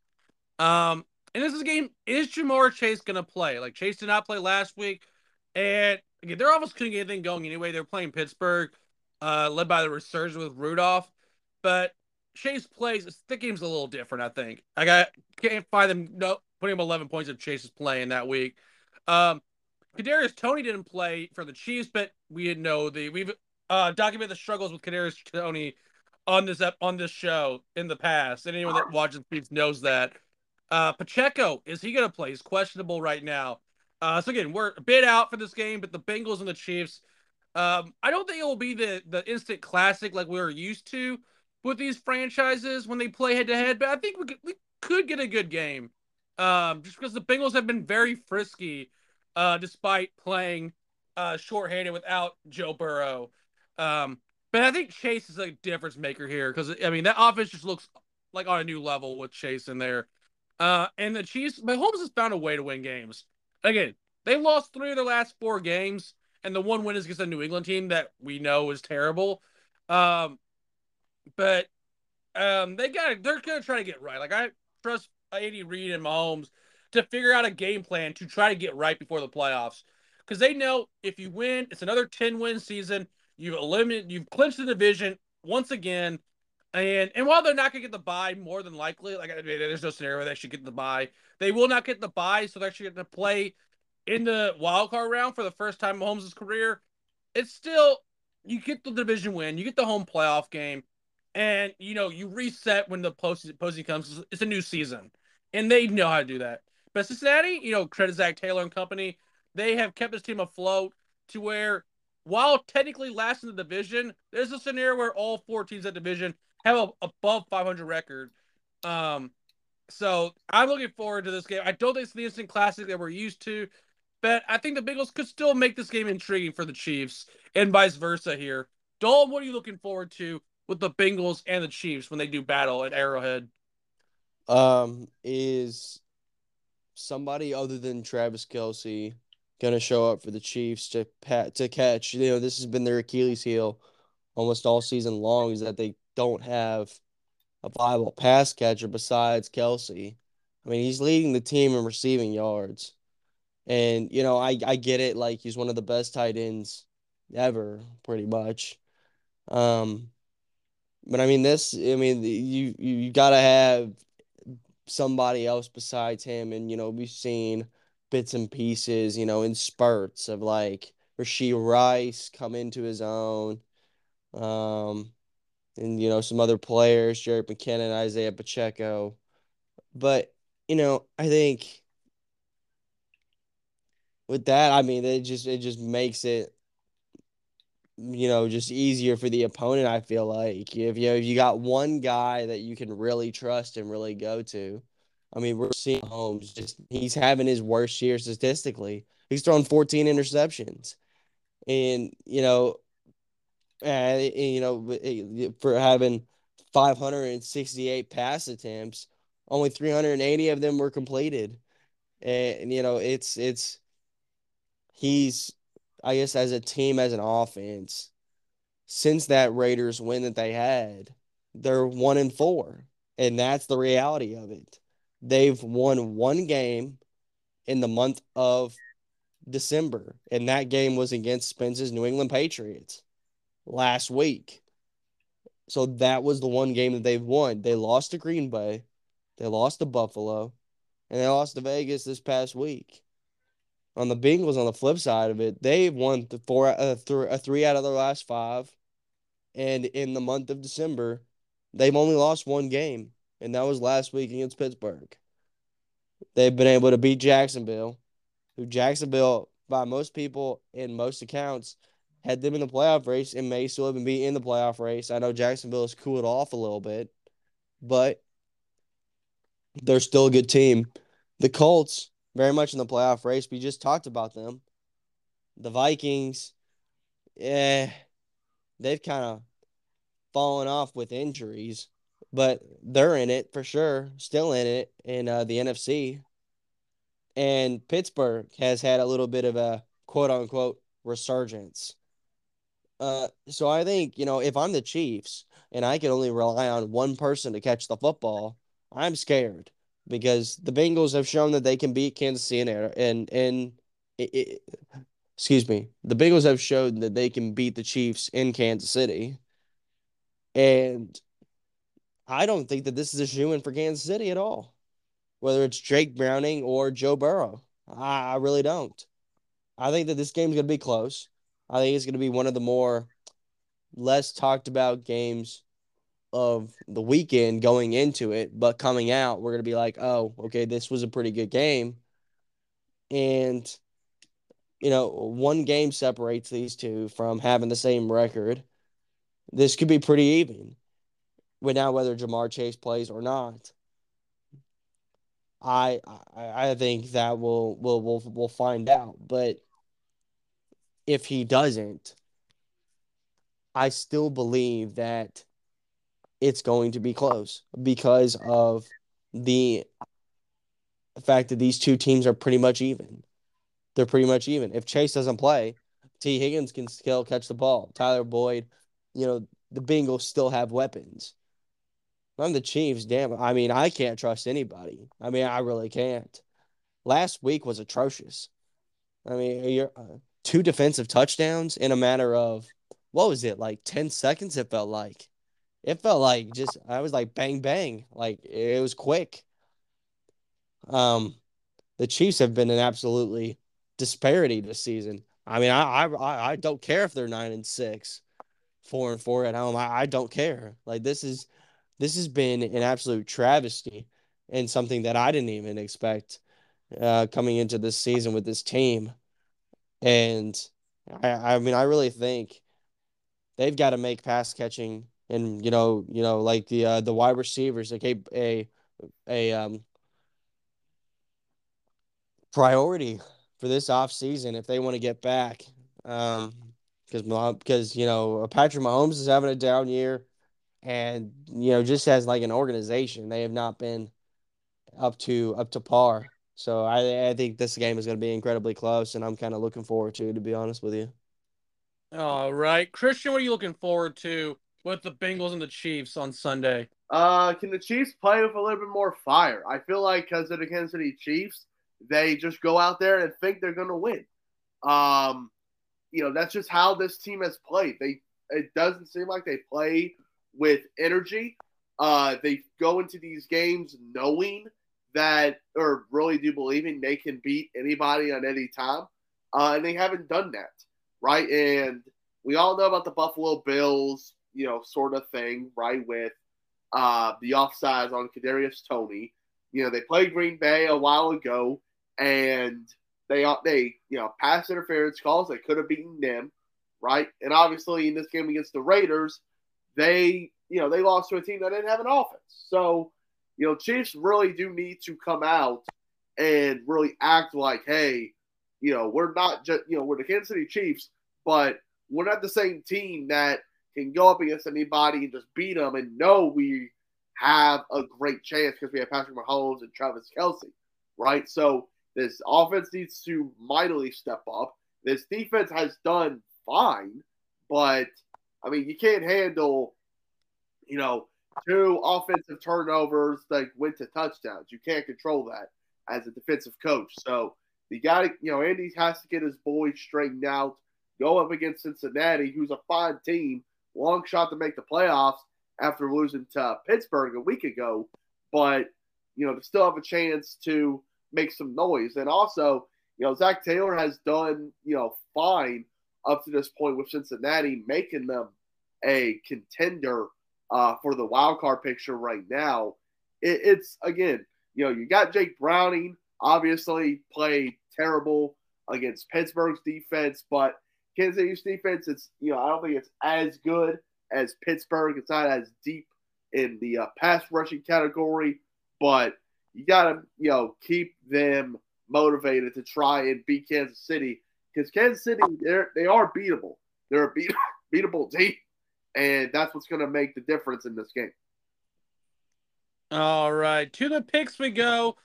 Um, and this is a game, is Ja'Marr Chase going to play? Like, Chase did not play last week. And again, they're almost couldn't get anything going anyway. They're playing Pittsburgh, uh, led by the resurgence with Rudolph. But Chase plays, the game's a little different, I think. I got can't find them no putting him 11 points if Chase is playing that week. Um, Kadarius Toney didn't play for the Chiefs, but we didn't know the we've uh, documented the struggles with Kadarius Toney on this on this show in the past. And anyone that watches Chiefs knows that. Uh, Pacheco is he going to play? He's questionable right now. Uh, so again, we're a bit out for this game, but the Bengals and the Chiefs. Um, I don't think it will be the the instant classic like we were used to with these franchises when they play head to head, but I think we could, we could get a good game. Um, just because the Bengals have been very frisky, uh, despite playing uh shorthanded without Joe Burrow. Um, but I think Chase is a difference maker here because I mean that offense just looks like on a new level with Chase in there. Uh, and the Chiefs, Mahomes has found a way to win games. Again, they lost three of their last four games, and the one win is against the New England team that we know is terrible. Um, but um, they got they're gonna try to get right. Like I trust Andy Reid and Mahomes to figure out a game plan to try to get right before the playoffs because they know if you win, it's another ten win season. You've eliminated, you've clinched the division once again. And and while they're not gonna get the buy, more than likely, like there's no scenario they should get the buy. They will not get the buy, so they're actually to play in the wild card round for the first time in Mahomes' career. It's still you get the division win, you get the home playoff game, and you know you reset when the post posting comes. It's a new season, and they know how to do that. But Cincinnati, you know, credit Zac Taylor and company, they have kept this team afloat to where while technically last in the division, there's a scenario where all four teams that division have a above 500 record. Um, so I'm looking forward to this game. I don't think it's the instant classic that we're used to, but I think the Bengals could still make this game intriguing for the Chiefs and vice versa here. Dalton, what are you looking forward to with the Bengals and the Chiefs when they do battle at Arrowhead? Um, is somebody other than Travis Kelce going to show up for the Chiefs to pat to catch? You know, this has been their Achilles heel almost all season long is that they don't have a viable pass catcher besides Kelce. I mean, he's leading the team in receiving yards. And, you know, I, I get it. Like, he's one of the best tight ends ever, pretty much. Um, but I mean, this, I mean, you, you got to have somebody else besides him. And, you know, we've seen bits and pieces, you know, in spurts of like Rashee Rice come into his own. Um, and you know some other players, Jerick McKinnon, Isaiah Pacheco. But you know, I think with that, I mean, it just it just makes it you know just easier for the opponent. I feel like if you if you got one guy that you can really trust and really go to. I mean, we're seeing Holmes just he's having his worst year statistically. He's thrown 14 interceptions. And, you know, uh, and you know, eh, for having 568 pass attempts, only 380 of them were completed. And you know, it's it's he's I guess as a team as an offense, since that Raiders win that they had, they're one and four. And that's the reality of it. They've won one game in the month of December, and that game was against Spence's New England Patriots last week. So that was the one game that they've won. They lost to Green Bay, they lost to Buffalo, and they lost to Vegas this past week. On the Bengals, on the flip side of it, they've won the four, uh, th- uh, three out of their last five, and in the month of December, they've only lost one game, and that was last week against Pittsburgh. They've been able to beat Jacksonville, who Jacksonville, by most people in most accounts, had them in the playoff race and may still even be in the playoff race. I know Jacksonville has cooled off a little bit, but they're still a good team. The Colts, very much in the playoff race. We just talked about them. The Vikings, yeah, they've kind of fallen off with injuries, but they're in it for sure, still in it in uh, the NFC. And Pittsburgh has had a little bit of a quote unquote resurgence. Uh, so I think, you know, if I'm the Chiefs and I can only rely on one person to catch the football, I'm scared because the Bengals have shown that they can beat Kansas City and and, and it, it, excuse me, the Bengals have shown that they can beat the Chiefs in Kansas City. And I don't think that this is a shoe in for Kansas City at all, whether it's Jake Browning or Joe Burrow. I, I really don't. I think that this game's going to be close. I think it's going to be one of the more less talked about games of the weekend going into it, but coming out, we're going to be like, oh, okay, this was a pretty good game. And, you know, one game separates these two from having the same record. This could be pretty even. But now, whether Ja'Marr Chase plays or not, I I, I think that we'll we'll we'll we'll find out. But if he doesn't, I still believe that it's going to be close because of the fact that these two teams are pretty much even. They're pretty much even. If Chase doesn't play, Tee Higgins can still catch the ball. Tyler Boyd, you know, the Bengals still have weapons. I'm the Chiefs. Damn. I mean, I can't trust anybody. I mean, I really can't. Last week was atrocious. I mean, you're uh, two defensive touchdowns in a matter of what was it like 10 seconds it felt like it felt like just i was like bang bang. Like it was quick. Um the chiefs have been an absolutely disparity this season. I mean i i i don't care if they're nine and six four and four at home. I, I don't care. Like this is this has been an absolute travesty and something that i didn't even expect uh coming into this season with this team. And I, I mean, I really think they've got to make pass catching and you know, you know, like the uh, the wide receivers, like a a a um priority for this off season if they want to get back. Um, because because you know Patrick Mahomes is having a down year, and you know just as like an organization, they have not been up to up to par. So I I think this game is going to be incredibly close, and I'm kind of looking forward to, to be honest with you. All right, Christian, what are you looking forward to with the Bengals and the Chiefs on Sunday? Uh, can the Chiefs play with a little bit more fire? I feel like because of the Kansas City Chiefs, they just go out there and think they're going to win. Um, you know, that's just how this team has played. They it doesn't seem like they play with energy. Uh, they go into these games knowing that, or really do believing they can beat anybody on any time, uh, and they haven't done that right? And we all know about the Buffalo Bills, you know, sort of thing, right? With uh, the offsides on Kadarius Toney. You know, they played Green Bay a while ago, and they they you know pass interference calls. They could have beaten them, right? And obviously, in this game against the Raiders, they you know they lost to a team that didn't have an offense. So, you know, Chiefs really do need to come out and really act like, hey, you know, we're not just, you know, we're the Kansas City Chiefs, but we're not the same team that can go up against anybody and just beat them and know we have a great chance because we have Patrick Mahomes and Travis Kelce, right? So this offense needs to mightily step up. This defense has done fine, but I mean, you can't handle, you know, two offensive turnovers that went to touchdowns. You can't control that as a defensive coach. So you got to, you know, Andy has to get his boys straightened out. Go up against Cincinnati, who's a fine team, long shot to make the playoffs after losing to Pittsburgh a week ago, but you know, to still have a chance to make some noise. And also, you know, Zac Taylor has done, you know, fine up to this point with Cincinnati, making them a contender uh, for the wild card picture right now. It, it's again, you know, you got Jake Browning, obviously played terrible against Pittsburgh's defense, but Kansas City's defense, it's you know I don't think it's as good as Pittsburgh. It's not as deep in the uh, pass rushing category, but you gotta you know keep them motivated to try and beat Kansas City because Kansas City they're they are beatable. They're a beat, beatable team, and that's what's going to make the difference in this game. All right, to the picks we go.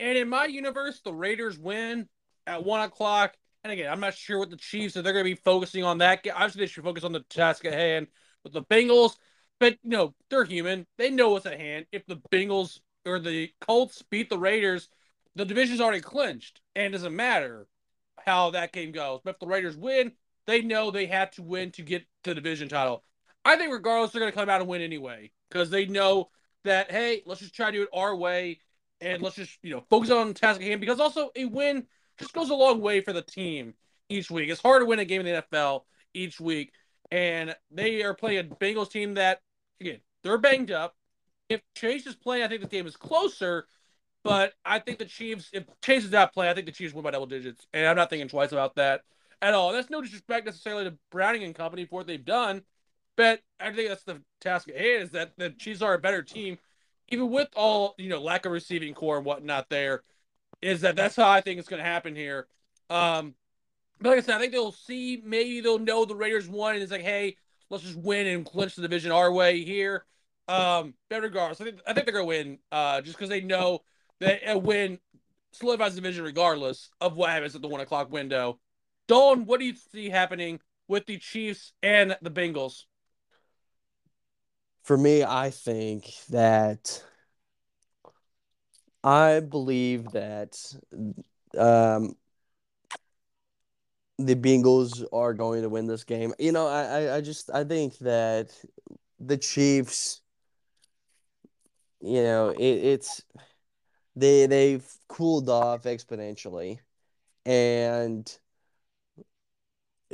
And in my universe, the Raiders win at one o'clock. And again, I'm not sure what the Chiefs are. They're going to be focusing on that. Obviously, they should focus on the task at hand with the Bengals. But you know, they're human. They know what's at hand. If the Bengals or the Colts beat the Raiders, the division's already clinched, and it doesn't matter how that game goes. But if the Raiders win, they know they have to win to get the division title. I think regardless, they're going to come out and win anyway because they know that hey, let's just try to do it our way and let's just you know focus on the task at hand because also a win just goes a long way for the team each week. It's hard to win a game in the NFL each week, and they are playing Bengals team that again they're banged up. If Chase is playing, I think the game is closer. But I think the Chiefs, if Chase is not playing, I think the Chiefs win by double digits, and I'm not thinking twice about that at all. That's no disrespect necessarily to Browning and company for what they've done, but I think that's the task at hand is that the Chiefs are a better team even with all you know lack of receiving corps and whatnot, there is that that's how I think it's going to happen here. Um, but like I said, I think they'll see maybe they'll know the Raiders won, and it's like, hey, let's just win and clinch the division our way here. Um, but regardless, I think I think they're going to win, uh, just because they know that a win solidifies the division regardless of what happens at the one o'clock window. Dalton, what do you see happening with the Chiefs and the Bengals? For me, I think that I believe that um, the Bengals are going to win this game. You know, I, I, I just I think that the Chiefs, you know, it, it's they they've cooled off exponentially, and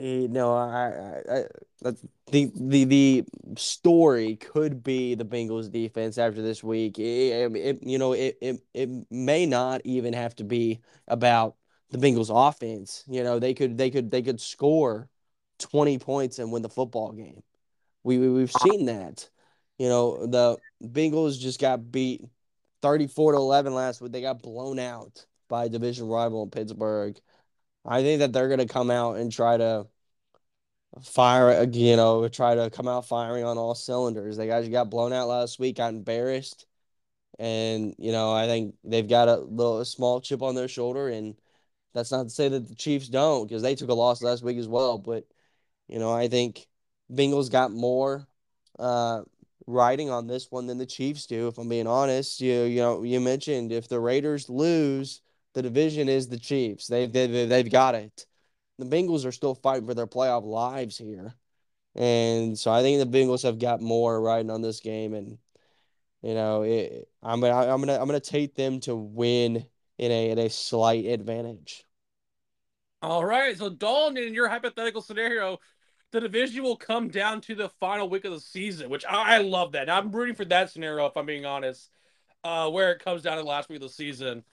Eh, you know, I, I, I the the the story could be the Bengals defense after this week. Eh, eh, it, it, you know, it, it it may not even have to be about the Bengals offense. You know, they could they could they could score 20 points and win the football game. We, we we've seen that. You know, the Bengals just got beat 34 to 11 last week. They got blown out by a division rival in Pittsburgh. I think that they're going to come out and try to fire, you know, try to come out firing on all cylinders. They guys got blown out last week, got embarrassed. And, you know, I think they've got a little a small chip on their shoulder. And that's not to say that the Chiefs don't, because they took a loss last week as well. But, you know, I think Bengals got more uh, riding on this one than the Chiefs do, if I'm being honest. You, you know, you mentioned if the Raiders lose, the division is the Chiefs. They've, they've, they've got it. The Bengals are still fighting for their playoff lives here. And so I think the Bengals have got more riding on this game. And, you know, it, I'm gonna I'm gonna I'm gonna take them to win in a in a slight advantage. All right. So Dalton, in your hypothetical scenario, the division will come down to the final week of the season, which I, love that. I'm rooting for that scenario, if I'm being honest, uh, where it comes down to the last week of the season.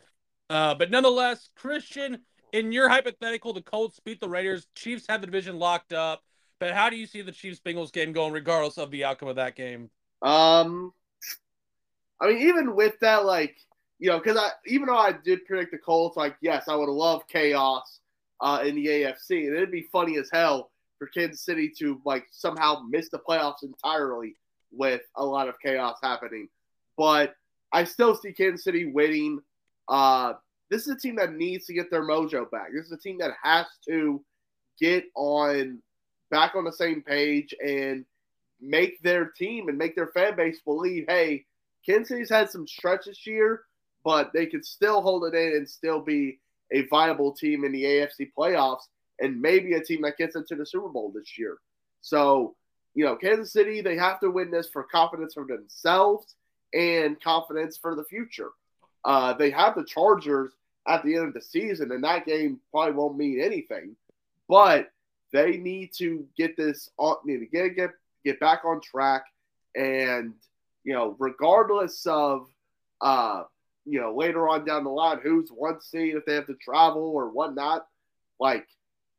Uh, but nonetheless, Christian, in your hypothetical, the Colts beat the Raiders. Chiefs have the division locked up. But how do you see the Chiefs Bengals game going, regardless of the outcome of that game? Um, I mean, even with that, like you know, because I even though I did predict the Colts, like yes, I would love chaos uh, in the AFC, and it'd be funny as hell for Kansas City to like somehow miss the playoffs entirely with a lot of chaos happening. But I still see Kansas City winning. Uh, this is a team that needs to get their mojo back. This is a team that has to get on back on the same page and make their team and make their fan base believe, hey, Kansas City's had some stretch this year, but they can still hold it in and still be a viable team in the AFC playoffs and maybe a team that gets into the Super Bowl this year. So, you know, Kansas City, they have to win this for confidence for themselves and confidence for the future. Uh, they have the Chargers at the end of the season, and that game probably won't mean anything. But they need to get this on, need to get get get back on track, and you know, regardless of uh, you know, later on down the line, who's one seed if they have to travel or whatnot, like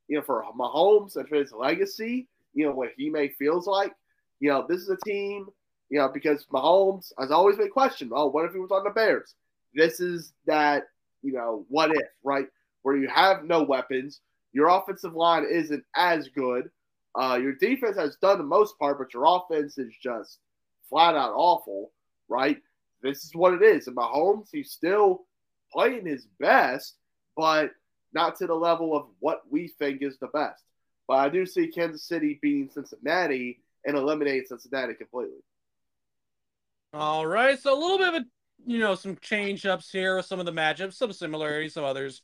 you know, for Mahomes and for his legacy, you know, what he may feels like, you know, this is a team, you know, because Mahomes has always been questioned. Oh, what if he was on the Bears? This is that, you know, what if, right? Where you have no weapons, your offensive line isn't as good. Uh, your defense has done the most part, but your offense is just flat out awful, right? This is what it is. And Mahomes, he's still playing his best, but not to the level of what we think is the best. But I do see Kansas City beating Cincinnati and eliminating Cincinnati completely. All right, so a little bit of a you know some change ups here with some of the matchups, some similarities, some others.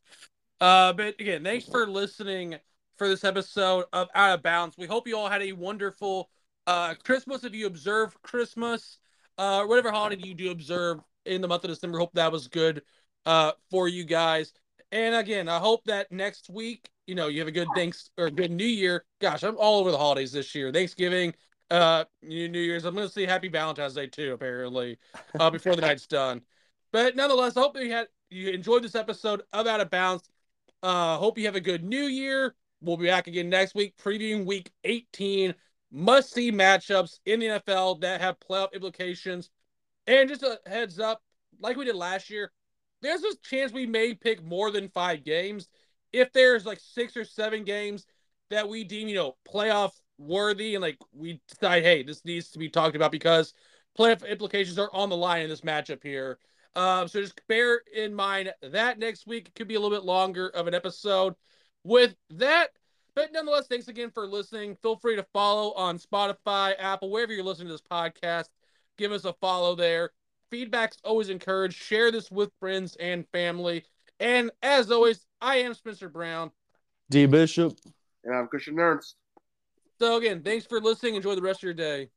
Uh, but again, thanks for listening for this episode of Out of Bounds. We hope you all had a wonderful uh Christmas. If you observe Christmas, uh, whatever holiday you do observe in the month of December, hope that was good uh for you guys. And again, I hope that next week, you know, you have a good thanks or good New Year. Gosh, I'm all over the holidays this year. Thanksgiving, uh, New Year's. I'm gonna see Happy Valentine's Day too, apparently, uh, before the night's done. But nonetheless, I hope you had you enjoyed this episode of Out of Bounds. Uh, hope you have a good New Year. We'll be back again next week, previewing Week 18. Must see matchups in the NFL that have playoff implications. And just a heads up, like we did last year, there's a chance we may pick more than five games. If there's like six or seven games that we deem, you know, playoff worthy and like we decide, hey, this needs to be talked about because playoff implications are on the line in this matchup here. Um, so just bear in mind that next week it could be a little bit longer of an episode. With that, but nonetheless, thanks again for listening. Feel free to follow on Spotify, Apple, wherever you're listening to this podcast. Give us a follow there. Feedback's always encouraged. Share this with friends and family. And as always, I am Spencer Brown. D Bishop. And I'm Christian Ernst. So again, thanks for listening. Enjoy the rest of your day.